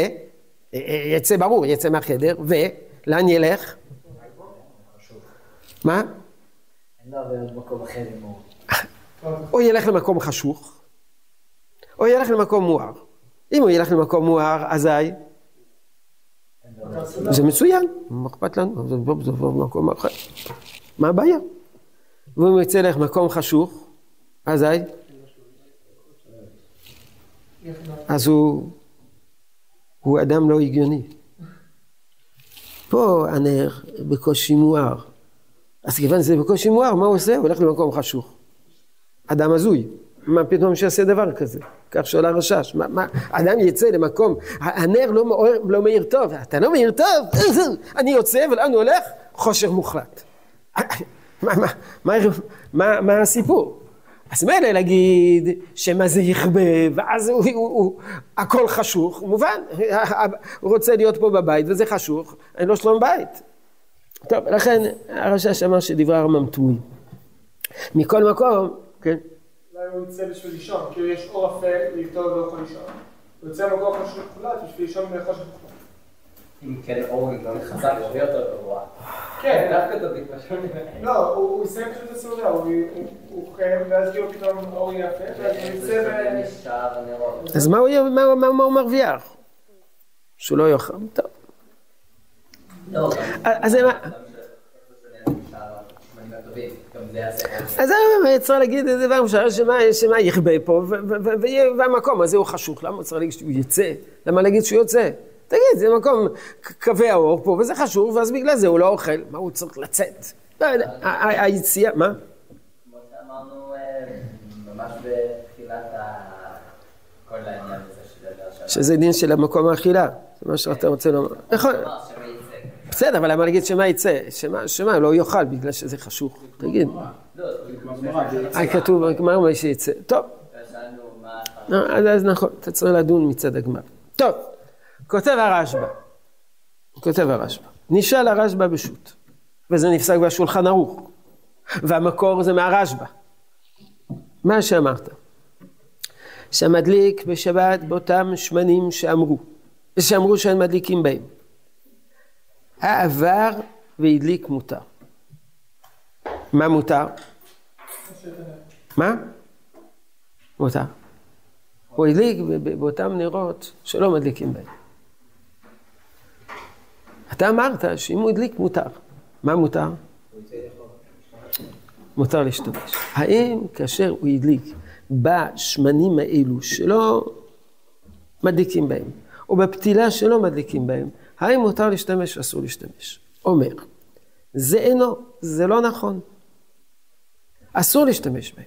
יצא ברור, יצא מהחדר, ולאן ילך? מה? או ילך למקום חשוך, או ילך למקום מואר. אם הוא ילך למקום מואר, אזי זה מצוין, מה אכפת לנו? זה בוא, זה בוא במקום אחר. מה הבעיה? ואם הוא יצא לך מקום חשוך, אזי אז הוא, הוא אדם לא הגיוני. פה הנר בקושי מואר. אז כיוון שזה בקושי מואר, מה הוא עושה? הוא הולך למקום חשוך. אדם הזוי. מה פתאום שיעשה דבר כזה? כך שעולה רשש. מה, מה, אדם יצא למקום, הנר לא, מאיר, לא מאיר טוב, אתה לא מאיר טוב, אני יוצא ולאן הוא הולך? חושך מוחלט. מה, מה, מה, מה, מה הסיפור? אז מילא להגיד שמה זה יכבה, ואז הוא, הוא, הוא, הכל חשוך, מובן, הוא רוצה להיות פה בבית וזה חשוך, אין לו שלום בית. טוב, לכן הרשש אמר שדברי הרמב"ם תמוהים. מכל מקום, כן. אולי הוא יצא בשביל לישון, כאילו יש אור אפל, ואיתו לא יכול לישון. הוא יוצא במקום חשוך מוחלט בשביל לישון בחושך מוחלט. אם כן אור גם חזק הרבה יותר גבוה. כן, דווקא תדליק פשוט. לא, הוא יסיים פשוט את הסעודה, הוא חייב, ואז כאילו פתאום אור יפה, ואז הוא יצא ו... אז מה הוא מרוויח? שהוא לא יאכל, טוב. אז. אז אני צריך להגיד איזה דבר משער שמה יכבה פה, והמקום הזה הוא חשוך, למה צריך להגיד שהוא יצא? למה להגיד שהוא יוצא? תגיד, זה מקום קווי האור פה, וזה חשוב, ואז בגלל זה הוא לא אוכל, מה הוא צריך לצאת? לא היציאה, מה? כמו שאמרנו אה, ממש בתחילת כל העניין הזה של שזה דין של המקום האכילה, זה מה שאתה רוצה לומר. נכון. בסדר, אבל למה להגיד שמה יצא? שמה לא יאכל בגלל שזה חשוך? תגיד. אה, כתוב בגמר מה שיצא. טוב. אז נכון, אתה צריך לדון מצד הגמר. טוב. כותב הרשב"א, כותב הרשב"א, נשאל הרשב"א בשו"ת, וזה נפסק בשולחן ערוך, והמקור זה מהרשב"א. מה שאמרת, שהמדליק בשבת באותם שמנים שאמרו, ושאמרו שהם מדליקים בהם. העבר והדליק מותר. מה מותר? מה? מותר. הוא הדליק באותם נרות שלא מדליקים בהם. אתה אמרת שאם הוא הדליק מותר. מה מותר? מותר להשתמש. האם כאשר הוא הדליק בשמנים האלו שלא מדליקים בהם, או בפתילה שלא מדליקים בהם, האם מותר להשתמש אסור להשתמש? אומר, זה אינו, זה לא נכון. אסור להשתמש בהם.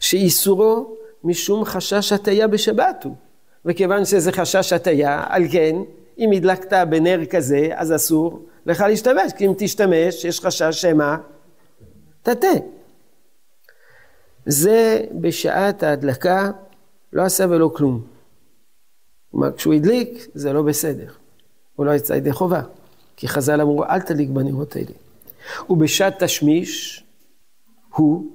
שאיסורו משום חשש הטיה בשבת הוא. וכיוון שזה חשש הטיה, על כן אם הדלקת בנר כזה, אז אסור לך להשתמש, כי אם תשתמש, יש חשש שמה? תטה. זה בשעת ההדלקה לא עשה ולא כלום. כלומר, כשהוא הדליק, זה לא בסדר. הוא לא יצא ידי חובה, כי חז"ל אמרו, אל תדליק בנרות האלה. ובשעת תשמיש, הוא,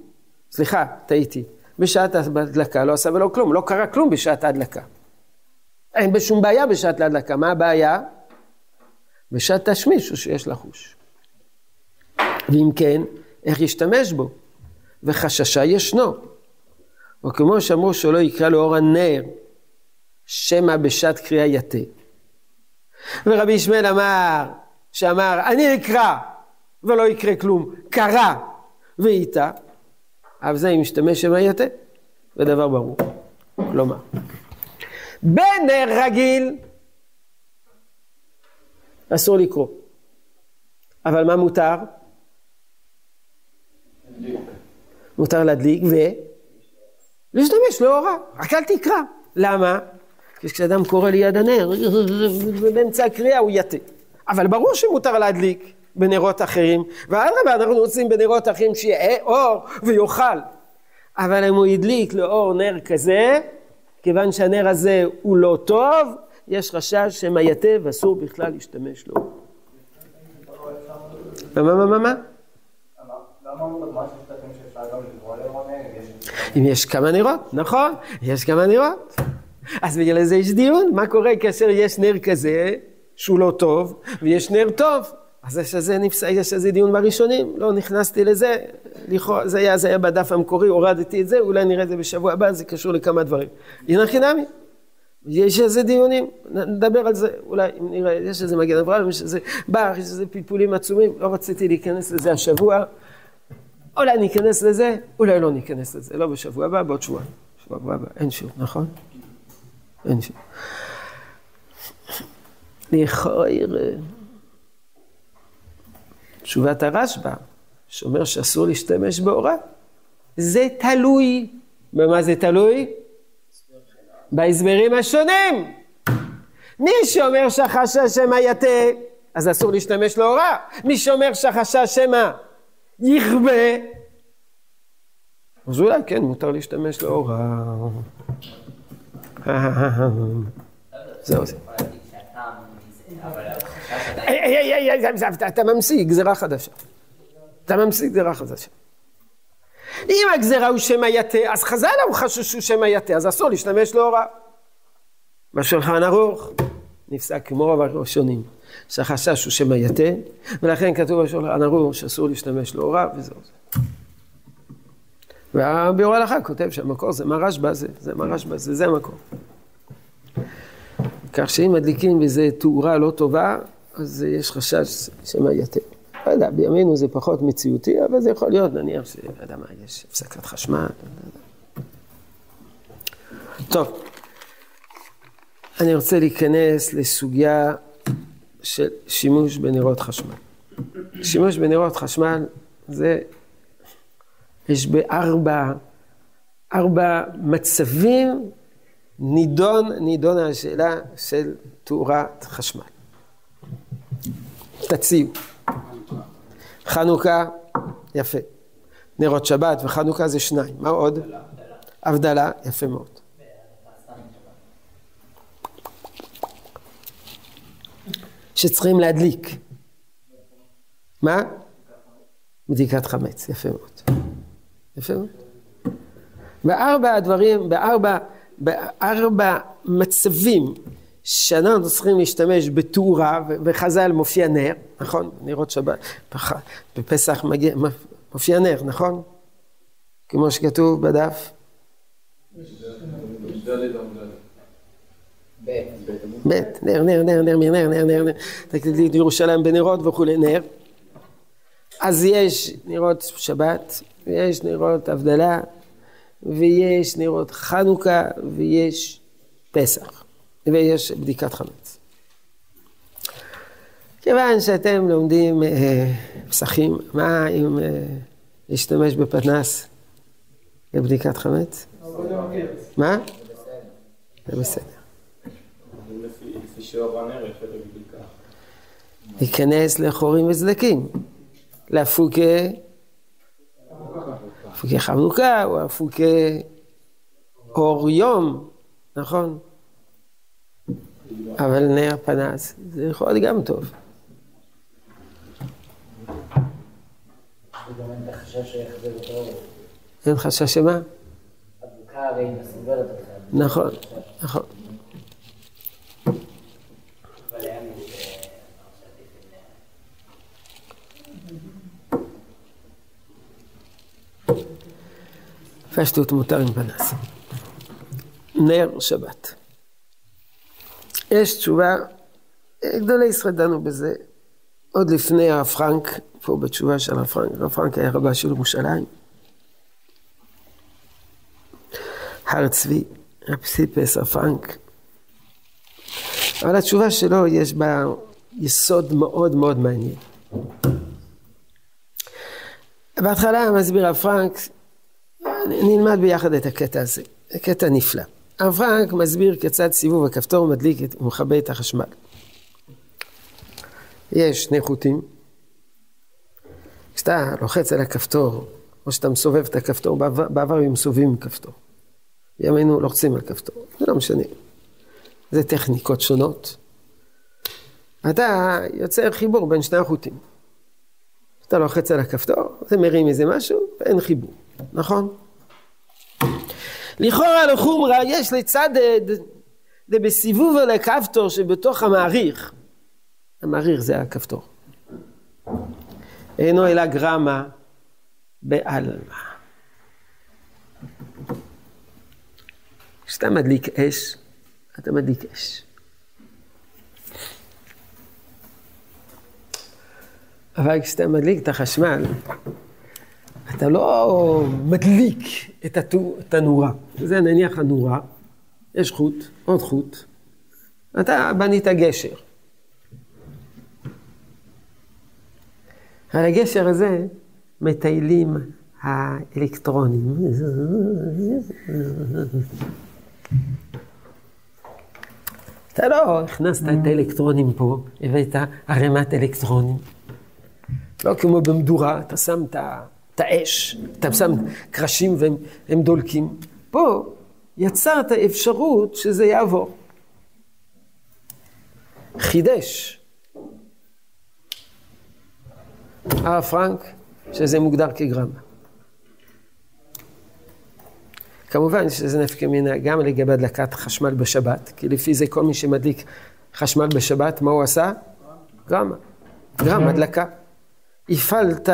סליחה, טעיתי, בשעת ההדלקה לא עשה ולא כלום, לא קרה כלום בשעת ההדלקה. אין בשום בעיה בשעת להדלקה. מה הבעיה? בשעת תשמיש או שיש לחוש. ואם כן, איך ישתמש בו? וחששה ישנו. או כמו שאמרו שלא יקרא לאור הנר, שמא בשעת קריאה יתה. ורבי ישמעאל אמר, שאמר, אני אקרא ולא יקרה כלום, קרא ואיתה, אבל זה אם משתמש שמא יתה, זה דבר ברור. כלומר, בנר רגיל אסור לקרוא. אבל מה מותר? מותר להדליק ולהשתמש לאורה, רק אל תקרא. למה? כשאדם קורא ליד הנר, באמצע הקריאה הוא יתה. אבל ברור שמותר להדליק בנרות אחרים, ואדרבה, אנחנו רוצים בנרות אחרים שיהיה אור ויאכל. אבל אם הוא הדליק לאור נר כזה, כיוון שהנר הזה הוא לא טוב, יש חשש שמא יתב, אסור בכלל להשתמש לו. מה, מה, מה, מה? אם יש כמה נרות, נכון, יש כמה נרות. אז בגלל זה יש דיון, מה קורה כאשר יש נר כזה שהוא לא טוב, ויש נר טוב. אז יש על זה, נפס... יש על זה דיון בראשונים, לא נכנסתי לזה, לכאורה, זה היה, זה היה בדף המקורי, הורדתי את זה, אולי נראה את זה בשבוע הבא, זה קשור לכמה דברים. הנה חינמי. יש איזה דיונים, נדבר על זה, אולי אם נראה, יש איזה מגן אברהם, יש איזה בר, יש איזה פלפולים עצומים, לא רציתי להיכנס לזה השבוע, אולי ניכנס לזה, אולי לא ניכנס לזה, לא בשבוע הבא, בעוד שבועיים. שבוע הבא, אין שיעור, נכון? אין שיעור. לכאורה, תשובת הרשב"א, שאומר שאסור להשתמש באורה, זה תלוי. במה זה תלוי? בהסברים השונים. מי שאומר שהחשש שמא יטה, אז אסור להשתמש להוראה. מי שאומר שהחשש שמא יכבה, אז אולי כן, מותר להשתמש להוראה. זהו זה. אתה ממציא גזירה חדשה. אתה ממציא גזירה חדשה. אם הגזירה הוא שמא יתה, אז חז"ל הוא חששו שמא יתה, אז אסור להשתמש להוראה. בשולחן ערוך נפסק כמו רוב הראשונים, שהחשש הוא שמא יתה, ולכן כתוב בשולחן ערוך שאסור להשתמש להוראה, וזהו זה. והביאור ההלכה כותב שהמקור זה מה רשב"א זה, זה מה רשב"א זה, זה המקור. כך שאם מדליקים בזה תאורה לא טובה, אז יש חשש שמא יתה. לא יודע, בימינו זה פחות מציאותי, אבל זה יכול להיות, נניח ש... לא יודע מה, יש הפסקת חשמל. טוב, אני רוצה להיכנס לסוגיה של שימוש בנרות חשמל. שימוש בנרות חשמל זה, יש בארבע, ארבע מצבים נידון, נידונה השאלה של תאורת חשמל. תציעו. חנוכה, יפה. נרות שבת וחנוכה זה שניים. מה עוד? הבדלה, יפה מאוד. שצריכים להדליק. מה? בדיקת חמץ, יפה מאוד. מאוד. בארבע הדברים, בארבע, בארבע מצבים שאנחנו צריכים להשתמש בתאורה, וחז"ל מופיע נר, נכון? נרות שבת, בפסח מגיע, מופיע נר, נכון? כמו שכתוב בדף. ב', נר, נר, נר, נר, נר, נר, נר, נר, תקליט ירושלים בנרות וכולי, נר. אז יש נרות שבת, ויש נרות הבדלה, ויש נרות חנוכה, ויש פסח. ויש בדיקת חמץ. כיוון שאתם לומדים אה, פסחים, מה אם אה, להשתמש בפנס לבדיקת חמץ? מה? זה בסדר. להיכנס לחורים וסדקים, להפוקי הפוקי חנוכה או הפוקי אור יום, נכון? אבל נר פנס זה יכול להיות גם טוב. אין חשש שמה? נכון, נכון. פשטות מותר עם פנס. נר שבת. יש תשובה, גדולי ישראל דנו בזה עוד לפני הרב פרנק, פה בתשובה של הרב פרנק, הרב פרנק היה רבה של ירושלים. הר צבי, רב סיפס, הרב פרנק. אבל התשובה שלו יש בה יסוד מאוד מאוד מעניין. בהתחלה מסביר הרב פרנק, נלמד ביחד את הקטע הזה, זה קטע נפלא. פרנק מסביר כיצד סיבוב הכפתור מדליק ומכבה את החשמל. יש שני חוטים, כשאתה לוחץ על הכפתור, או שאתה מסובב את הכפתור, בעבר, בעבר היו מסובבים כפתור. בימינו לוחצים על כפתור, זה לא משנה. זה טכניקות שונות. אתה יוצר חיבור בין שני החוטים. אתה לוחץ על הכפתור, זה מרים איזה משהו, ואין חיבור, נכון? לכאורה לחומרה יש לצד בסיבוב על הכפתור שבתוך המעריך, המעריך זה הכפתור, אינו אלא גרמה בעלמא. כשאתה מדליק אש, אתה מדליק אש. אבל כשאתה מדליק את החשמל, אתה לא מדליק את התנורה. זה נניח הנורה, יש חוט, עוד חוט. אתה בנית גשר. על הגשר הזה מטיילים האלקטרונים. אתה לא הכנסת את האלקטרונים פה, הבאת ערימת אלקטרונים. לא כמו במדורה, אתה שם את האש, אתה שם קרשים והם דולקים. פה יצרת אפשרות שזה יעבור. חידש. הרב פרנק, שזה מוגדר כגרמה. כמובן שזה נפקא מינה גם לגבי הדלקת חשמל בשבת, כי לפי זה כל מי שמדליק חשמל בשבת, מה הוא עשה? גרמה. גרמה, הדלקה. הפעלת,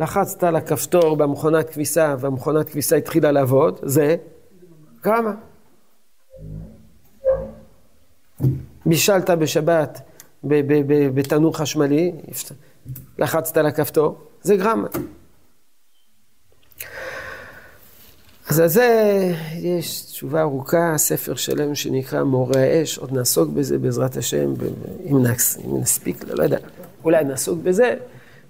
לחצת על הכפתור במכונת כביסה, והמכונת כביסה התחילה לעבוד, זה גרמה. בישלת בשבת בתנור חשמלי, לחצת על הכפתור, זה גרמה. אז על זה יש תשובה ארוכה, ספר שלם שנקרא מורה האש, עוד נעסוק בזה בעזרת השם, אם, נס, אם נספיק, לא, לא יודע, אולי נעסוק בזה,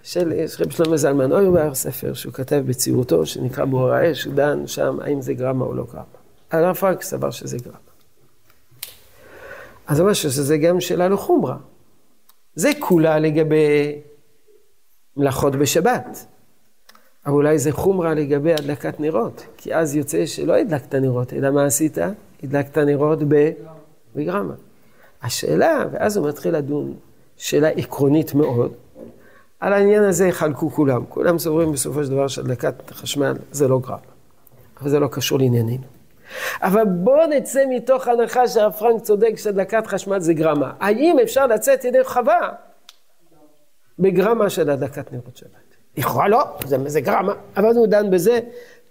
של רב שלמה זלמן אוירבר, ספר שהוא כתב בצעירותו, שנקרא מורה האש, הוא דן שם האם זה גרמה או לא גרמה. הרב פרנק סבר שזה גרמה. אז אומר שזה גם שאלה לחומרה. זה כולה לגבי מלאכות בשבת. אבל אולי זה חומרה לגבי הדלקת נרות, כי אז יוצא שלא הדלקת נרות, אלא מה עשית? הדלקת נרות בגרמה. השאלה, ואז הוא מתחיל לדון, שאלה עקרונית מאוד, על העניין הזה חלקו כולם. כולם סוברים בסופו של דבר שהדלקת חשמל זה לא גרמה, אבל זה לא קשור לענייננו. אבל בואו נצא מתוך הנחה שהרב פרנק צודק שהדלקת חשמל זה גרמה. האם אפשר לצאת ידי חווה בגרמה של הדלקת נרות שבת? לכאורה לא, זה, זה גרמה, אבל הוא דן בזה,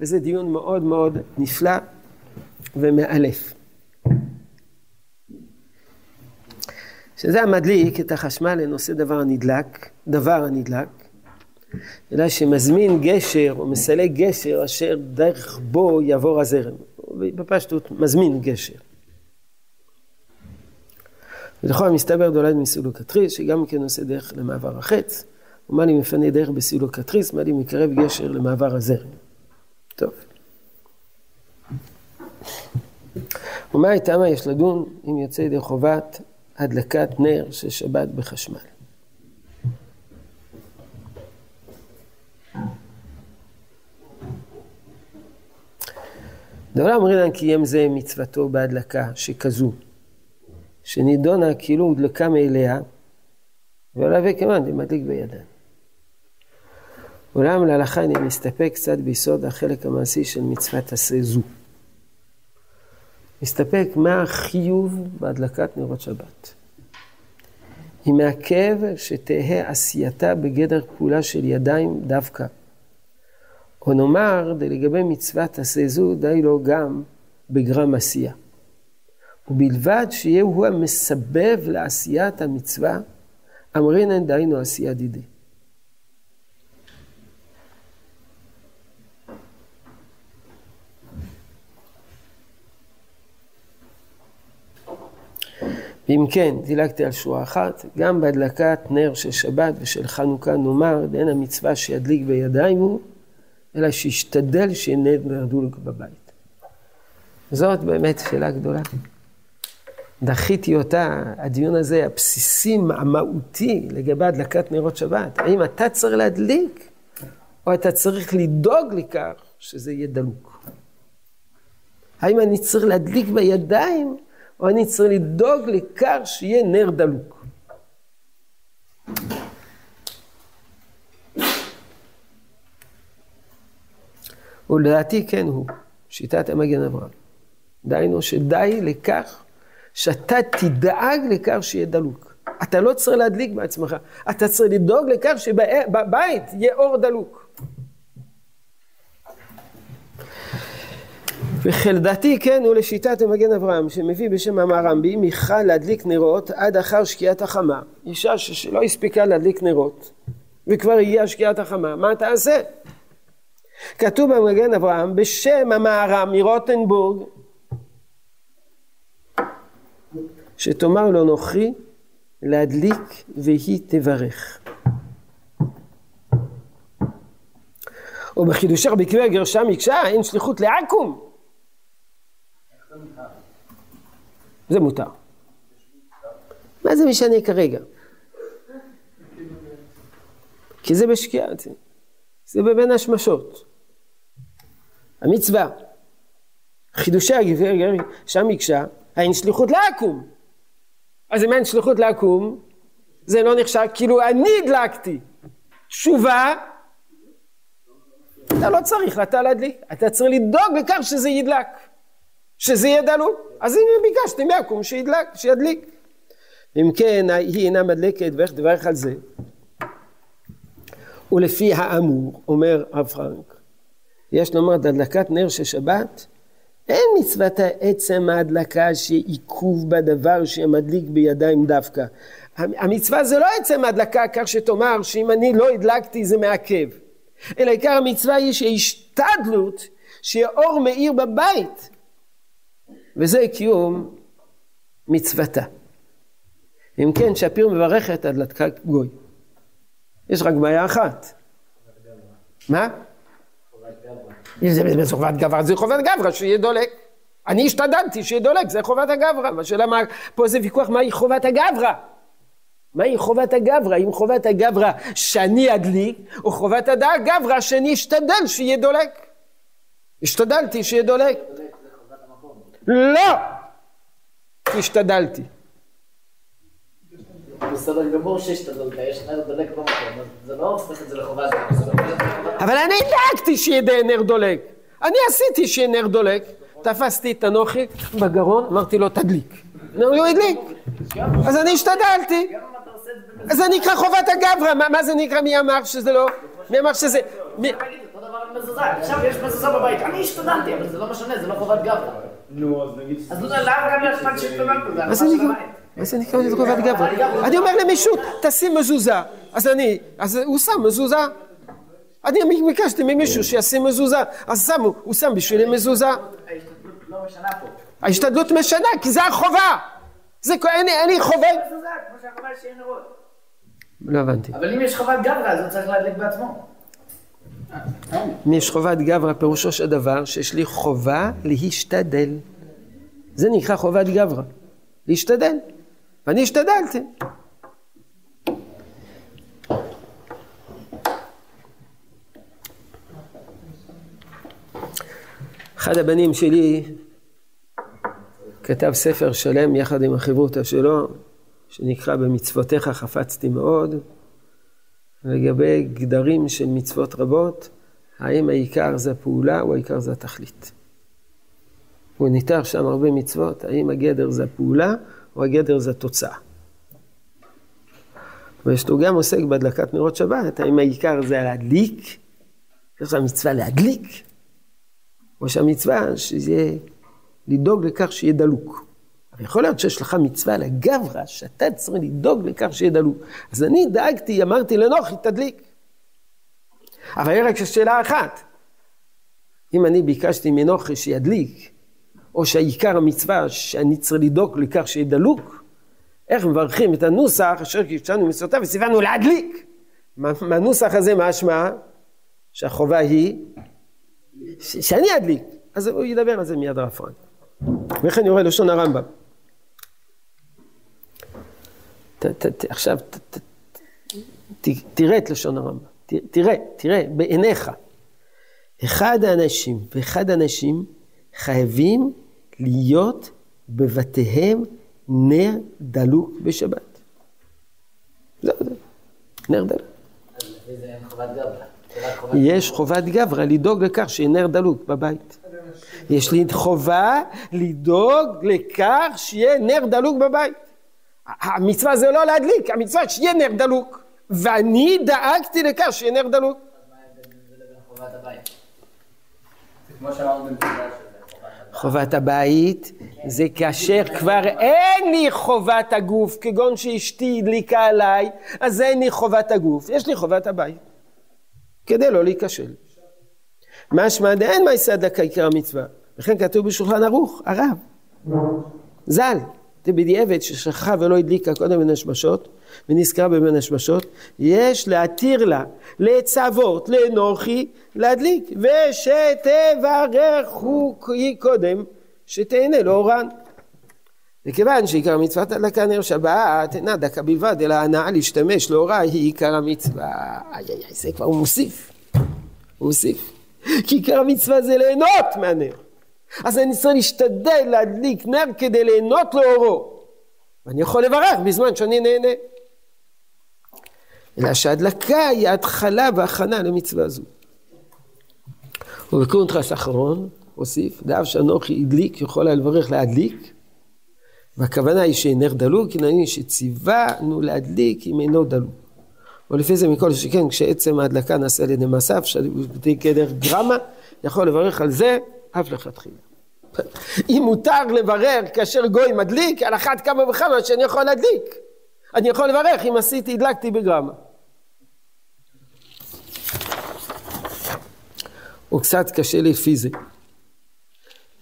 וזה דיון מאוד מאוד נפלא ומאלף. שזה המדליק את החשמל לנושא דבר הנדלק, דבר הנדלק, אלא שמזמין גשר או מסלק גשר אשר דרך בו יעבור הזרם. בפשטות מזמין גשר. ולכל מסתבר דולד מסילוק התריס, שגם כן עושה דרך למעבר החץ. ומה לי מפנה דרך בסילוק התריס, מה לי מקרב גשר למעבר הזרם. טוב. ומה הייתה מה יש לדון אם יוצא ידי חובת הדלקת נר של שבת בחשמל. דעולם אמרינן קיים זה מצוותו בהדלקה שכזו, שנידונה כאילו הודלקה מאליה, ועולה וכמאן דמדליק בידן. אולם להלכה אני מסתפק קצת ביסוד החלק המעשי של מצוות עשה זו. מסתפק מה החיוב בהדלקת נרות שבת. היא מעכב שתהא עשייתה בגדר פעולה של ידיים דווקא. או נאמר, לגבי מצוות עשה זו, די לו גם בגרם עשייה. ובלבד שיהיה הוא המסבב לעשיית המצווה, אמרינן דהיינו עשייה דידי. ואם כן, דילגתי על שורה אחת, גם בהדלקת נר של שבת ושל חנוכה נאמר, דהן המצווה שידליק בידיים הוא, אלא שישתדל נר דולק בבית. זאת באמת שאלה גדולה. דחיתי אותה, הדיון הזה, הבסיסי, המהותי, לגבי הדלקת נרות שבת. האם אתה צריך להדליק, או אתה צריך לדאוג לכך שזה יהיה דלוק? האם אני צריך להדליק בידיים, או אני צריך לדאוג לכך שיהיה נר דלוק. ולדעתי כן הוא, שיטת המגן אברהם. דהיינו שדי לכך שאתה תדאג לכך שיהיה דלוק. אתה לא צריך להדליק בעצמך, אתה צריך לדאוג לכך שבבית יהיה אור דלוק. וחלדתי כן הוא לשיטת המגן אברהם שמביא בשם אמר רמבי מיכל להדליק נרות עד אחר שקיעת החמה אישה שלא הספיקה להדליק נרות וכבר הגיעה שקיעת החמה מה תעשה? כתוב במגן אברהם בשם המהר"ם מרוטנבורג שתאמר לו נוכרי להדליק והיא תברך. ובחידושך בקבי הגרשה מקשה אין שליחות לעכו"ם. זה מותר. מה זה משנה כרגע? כי זה בשקיעה, זה בבין השמשות. המצווה. חידושי הגבר שם מקשה, האין שליחות לעכו"ם. אז אם אין שליחות לעקום, זה לא נחשב, כאילו אני הדלקתי. תשובה, אתה לא צריך אתה להדליק, אתה צריך לדאוג לכך שזה ידלק, שזה יהיה דלוק. אז הנה ביקשתי מעקום שידלק, שידליק. אם כן, היא אינה מדלקת ואיך תברך על זה. ולפי האמור, אומר רב פרנק, יש לומר הדלקת נר של שבת אין מצוות העצם ההדלקה שעיכוב בדבר שמדליק בידיים דווקא. המצווה זה לא עצם ההדלקה כך שתאמר שאם אני לא הדלקתי זה מעכב. אלא עיקר המצווה היא שהשתדלות שיהיה אור מאיר בבית. וזה קיום מצוותה. אם כן, שפיר מברכת הדלקת גוי. יש רק בעיה אחת. מה? זה חובת גברא, זה חובת גברא, שיהיה דולק. אני השתדלתי שיהיה דולק, זה חובת הגברא. השאלה מה, פה זה ויכוח מהי חובת הגברא. מהי חובת הגברא? אם חובת הגברא שאני אדליק, או חובת הגברא שאני אשתדל שיהיה דולק. השתדלתי שיהיה דולק. לא! השתדלתי. בסדר גמור שהשתדלת, יש נר דולק במקום, זה לא הופך את זה לחובה. אבל אני דאגתי שיהיה נר דולק. אני עשיתי שיהיה נר דולק. תפסתי את הנוחי בגרון, אמרתי לו תדליק. הוא הדליק. אז אני השתדלתי. אז זה נקרא חובת הגברא, מה זה נקרא? מי אמר שזה לא? מי אמר שזה... עכשיו יש מזוזה בבית, אני השתדלתי, אבל זה לא משנה, זה לא חובת גברא. נו, אז נגיד... אז למה גם יש שהשתדלנו? זה הנחה של נקרא תגובת? אני אומר למישהו, תשים מזוזה. אז אני, אז הוא שם מזוזה. אני ביקשתי ממישהו שישים מזוזה, אז שמו, הוא שם בשבילי מזוזה. ההשתדלות משנה, כי זה החובה. זה, אין לי חובה. לא הבנתי. אבל אם יש חובת גברא, אז הוא צריך להדליק בעצמו. אם יש חובת גברא, פירושו של דבר שיש לי חובה להשתדל. זה נקרא חובת גברא. להשתדל. ואני השתדלתי. אחד הבנים שלי כתב ספר שלם יחד עם החברותא שלו, שנקרא במצוותיך חפצתי מאוד, לגבי גדרים של מצוות רבות, האם העיקר זה הפעולה או העיקר זה התכלית. הוא ניתח שם הרבה מצוות, האם הגדר זה הפעולה או הגדר זה התוצאה. לו גם עוסק בהדלקת נרות שבת, האם העיקר זה להדליק, יש לה מצווה להדליק, או שהמצווה שזה לדאוג לכך שיהיה דלוק. אבל יכול להיות שיש לך מצווה לגברא, שאתה צריך לדאוג לכך שיהיה דלוק. אז אני דאגתי, אמרתי לנוחי, תדליק. אבל היא רק שאלה אחת, אם אני ביקשתי מנוחי שידליק, או שהעיקר המצווה שאני צריך לדאוג לכך שיהיה דלוק, איך מברכים את הנוסח אשר קידשנו מצוותיו וציוונו להדליק. מהנוסח הזה משמע שהחובה היא שאני אדליק. אז הוא ידבר על זה מיד הרב פרנק. ואיך אני רואה לשון הרמב"ם. עכשיו תראה את לשון הרמב"ם. תראה, תראה, בעיניך. אחד האנשים ואחד האנשים חייבים להיות בבתיהם נר דלוק בשבת. זהו זה, נר דלוק. יש חובת גברא לדאוג לכך שיהיה נר דלוק בבית. יש לי חובה לדאוג לכך שיהיה נר דלוק בבית. המצווה זה לא להדליק, המצווה שיהיה נר דלוק. ואני דאגתי לכך שיהיה נר דלוק. חובת הבית? זה כאשר כבר אין לי חובת הגוף, כגון שאשתי הדליקה עליי, אז אין לי חובת הגוף, יש לי חובת הבית, כדי לא להיכשל. משמע דאין מעשה הדלקה עיקר המצווה, לכן כתוב בשולחן ערוך, הרב, ז"ל, בדיעבד ששכחה ולא הדליקה קודם בין השמשות ונזכרה בבין השמשות, יש להתיר לה לצוות לאנוכי להדליק ושתברך הוא קודם שתהנה לאורן. וכיוון שעיקר מצוות הדלקה נר שבת אינה דקה בלבד אלא הנאה להשתמש לאורה היא עיקר המצווה. איי איי איי זה כבר הוא מוסיף. הוא מוסיף. כי עיקר המצווה זה ליהנות מהנר. אז אני צריך להשתדל להדליק נר כדי ליהנות לאורו. ואני יכול לברך בזמן שאני נהנה. אלא שההדלקה היא ההתחלה וההכנה למצווה זו. ובקונטרס אחרון, הוסיף, דאב שאנוכי הדליק, יכול היה לברך להדליק, והכוונה היא שנר דלוק, הנה שציוונו להדליק אם אינו דלוק. ולפי זה מכל שכן, כשעצם ההדלקה נעשה על ידי מעשיו, שבתי כדר גרמה, יכול לברך על זה אף לכתחילה. אם מותר לברר כאשר גוי מדליק, על אחת כמה וכמה שאני יכול להדליק. אני יכול לברך אם עשיתי, הדלקתי בגרמה. הוא קצת קשה לפי זה.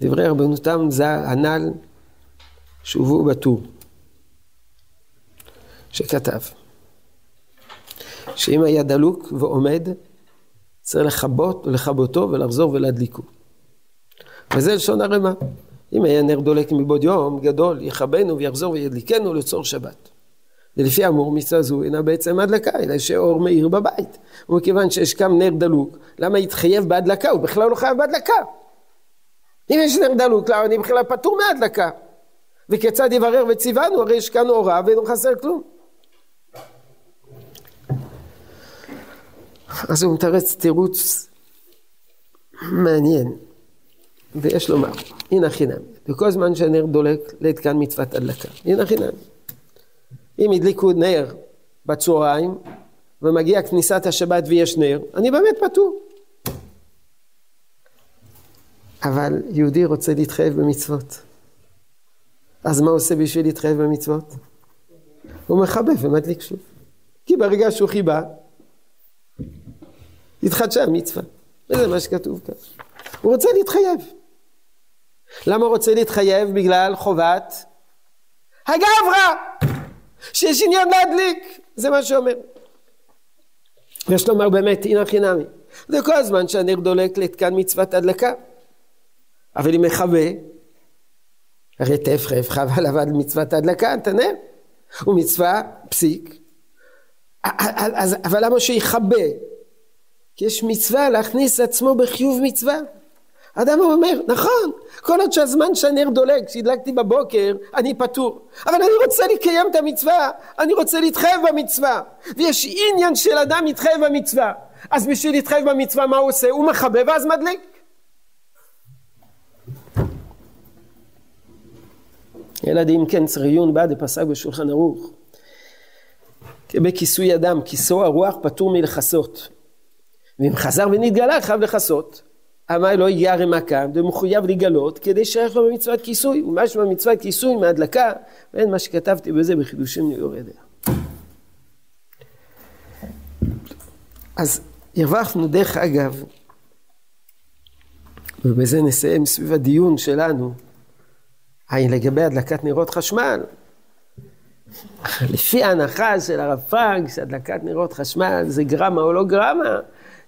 דברי רבנותם זה הנ"ל שהובאו בטור, שכתב, שאם היה דלוק ועומד, צריך לכבות ולכבותו ולחזור ולהדליקו. וזה לשון הרמ"א. אם היה נר דולק מבעוד יום גדול, יכבנו ויחזור וידליקנו לצור שבת. ולפי האמור מצווה זו אינה בעצם הדלקה, אלא שאור מאיר בבית. ומכיוון שיש כאן נר דלוק, למה יתחייב בהדלקה? הוא בכלל לא חייב בהדלקה. אם יש נר דלוק, למה אני בכלל פטור מהדלקה? וכיצד יברר וציוונו? הרי יש כאן אורה ואין חסר כלום. אז הוא מתרץ תירוץ מעניין. ויש לומר, הנה חינם, וכל זמן שהנר דולק, לית כאן מצוות הדלקה, הנה חינם. אם הדליקו נר בצהריים, ומגיע כניסת השבת ויש נר, אני באמת פטור. אבל יהודי רוצה להתחייב במצוות. אז מה עושה בשביל להתחייב במצוות? הוא מכבה ומדליק שוב. כי ברגע שהוא חיבה, התחדשה המצווה. וזה מה שכתוב כאן. הוא רוצה להתחייב. למה הוא רוצה להתחייב? בגלל חובת הגברא, שיש עניין להדליק, זה מה שאומר. ויש לומר באמת הנה חינמי. זה כל הזמן שהנר דולק לתקן מצוות הדלקה. אבל אם מכבה, הרי תפחף עליו על מצוות הדלקה, אתה נר. הוא מצווה פסיק. אז, אבל למה שיכבה? כי יש מצווה להכניס עצמו בחיוב מצווה. האדם אומר, נכון, כל עוד שהזמן שהנר דולק, כשהדלקתי בבוקר, אני פטור. אבל אני רוצה לקיים את המצווה, אני רוצה להתחייב במצווה. ויש עניין של אדם להתחייב במצווה. אז בשביל להתחייב במצווה, מה הוא עושה? הוא מכבה ואז מדליק. ילדים כן צריך עיון בעד הפסק בשולחן ערוך. בכיסוי אדם, כיסו הרוח פטור מלכסות. ואם חזר ונתגלה חייב לכסות. אמר הגיע רמה כאן ומחויב לגלות כדי שייך לו במצוות כיסוי ומשמע מצוות כיסוי מהדלקה ואין מה שכתבתי בזה בחידושים ליורדיה. אז הרווחנו דרך אגב ובזה נסיים סביב הדיון שלנו לגבי הדלקת נרות חשמל לפי ההנחה של הרב פאג שהדלקת נרות חשמל זה גרמה או לא גרמה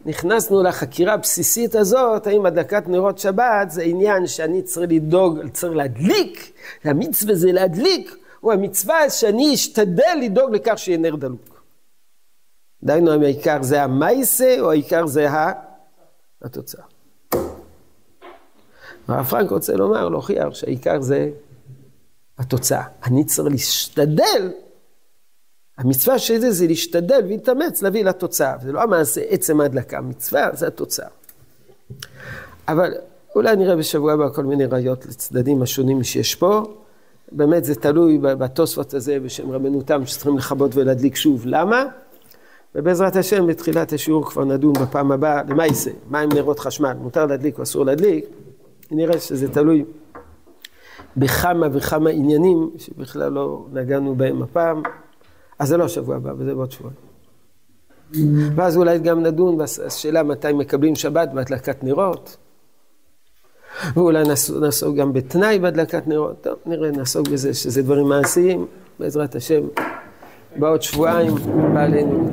נכנסנו לחקירה הבסיסית הזאת, האם הדלקת נרות שבת זה עניין שאני צריך לדאוג, צריך להדליק, המצווה זה להדליק, או המצווה שאני אשתדל לדאוג לכך שיהיה נר דלוק. דהיינו, האם העיקר זה המייסה, או העיקר זה התוצאה. הרב פרנק רוצה לומר, להוכיח שהעיקר זה התוצאה. אני צריך להשתדל המצווה של זה זה להשתדל ולהתאמץ להביא לתוצאה, זה לא המעשה עצם ההדלקה, המצווה זה התוצאה. אבל אולי נראה בשבוע הבא כל מיני ראיות לצדדים השונים שיש פה. באמת זה תלוי בתוספות הזה בשם רבנו תם שצריכים לכבות ולהדליק שוב. למה? ובעזרת השם בתחילת השיעור כבר נדון בפעם הבאה, למה יישא? מה עם נרות חשמל? מותר להדליק או אסור להדליק? נראה שזה תלוי בכמה וכמה עניינים שבכלל לא נגענו בהם הפעם, אז זה לא השבוע הבא, וזה בעוד שבועיים. ואז אולי גם נדון בשאלה מתי מקבלים שבת בהדלקת נרות. ואולי נעסוק גם בתנאי בהדלקת נרות. טוב, נראה, נעסוק בזה, שזה דברים מעשיים, בעזרת השם, בעוד שבועיים, בעלינו.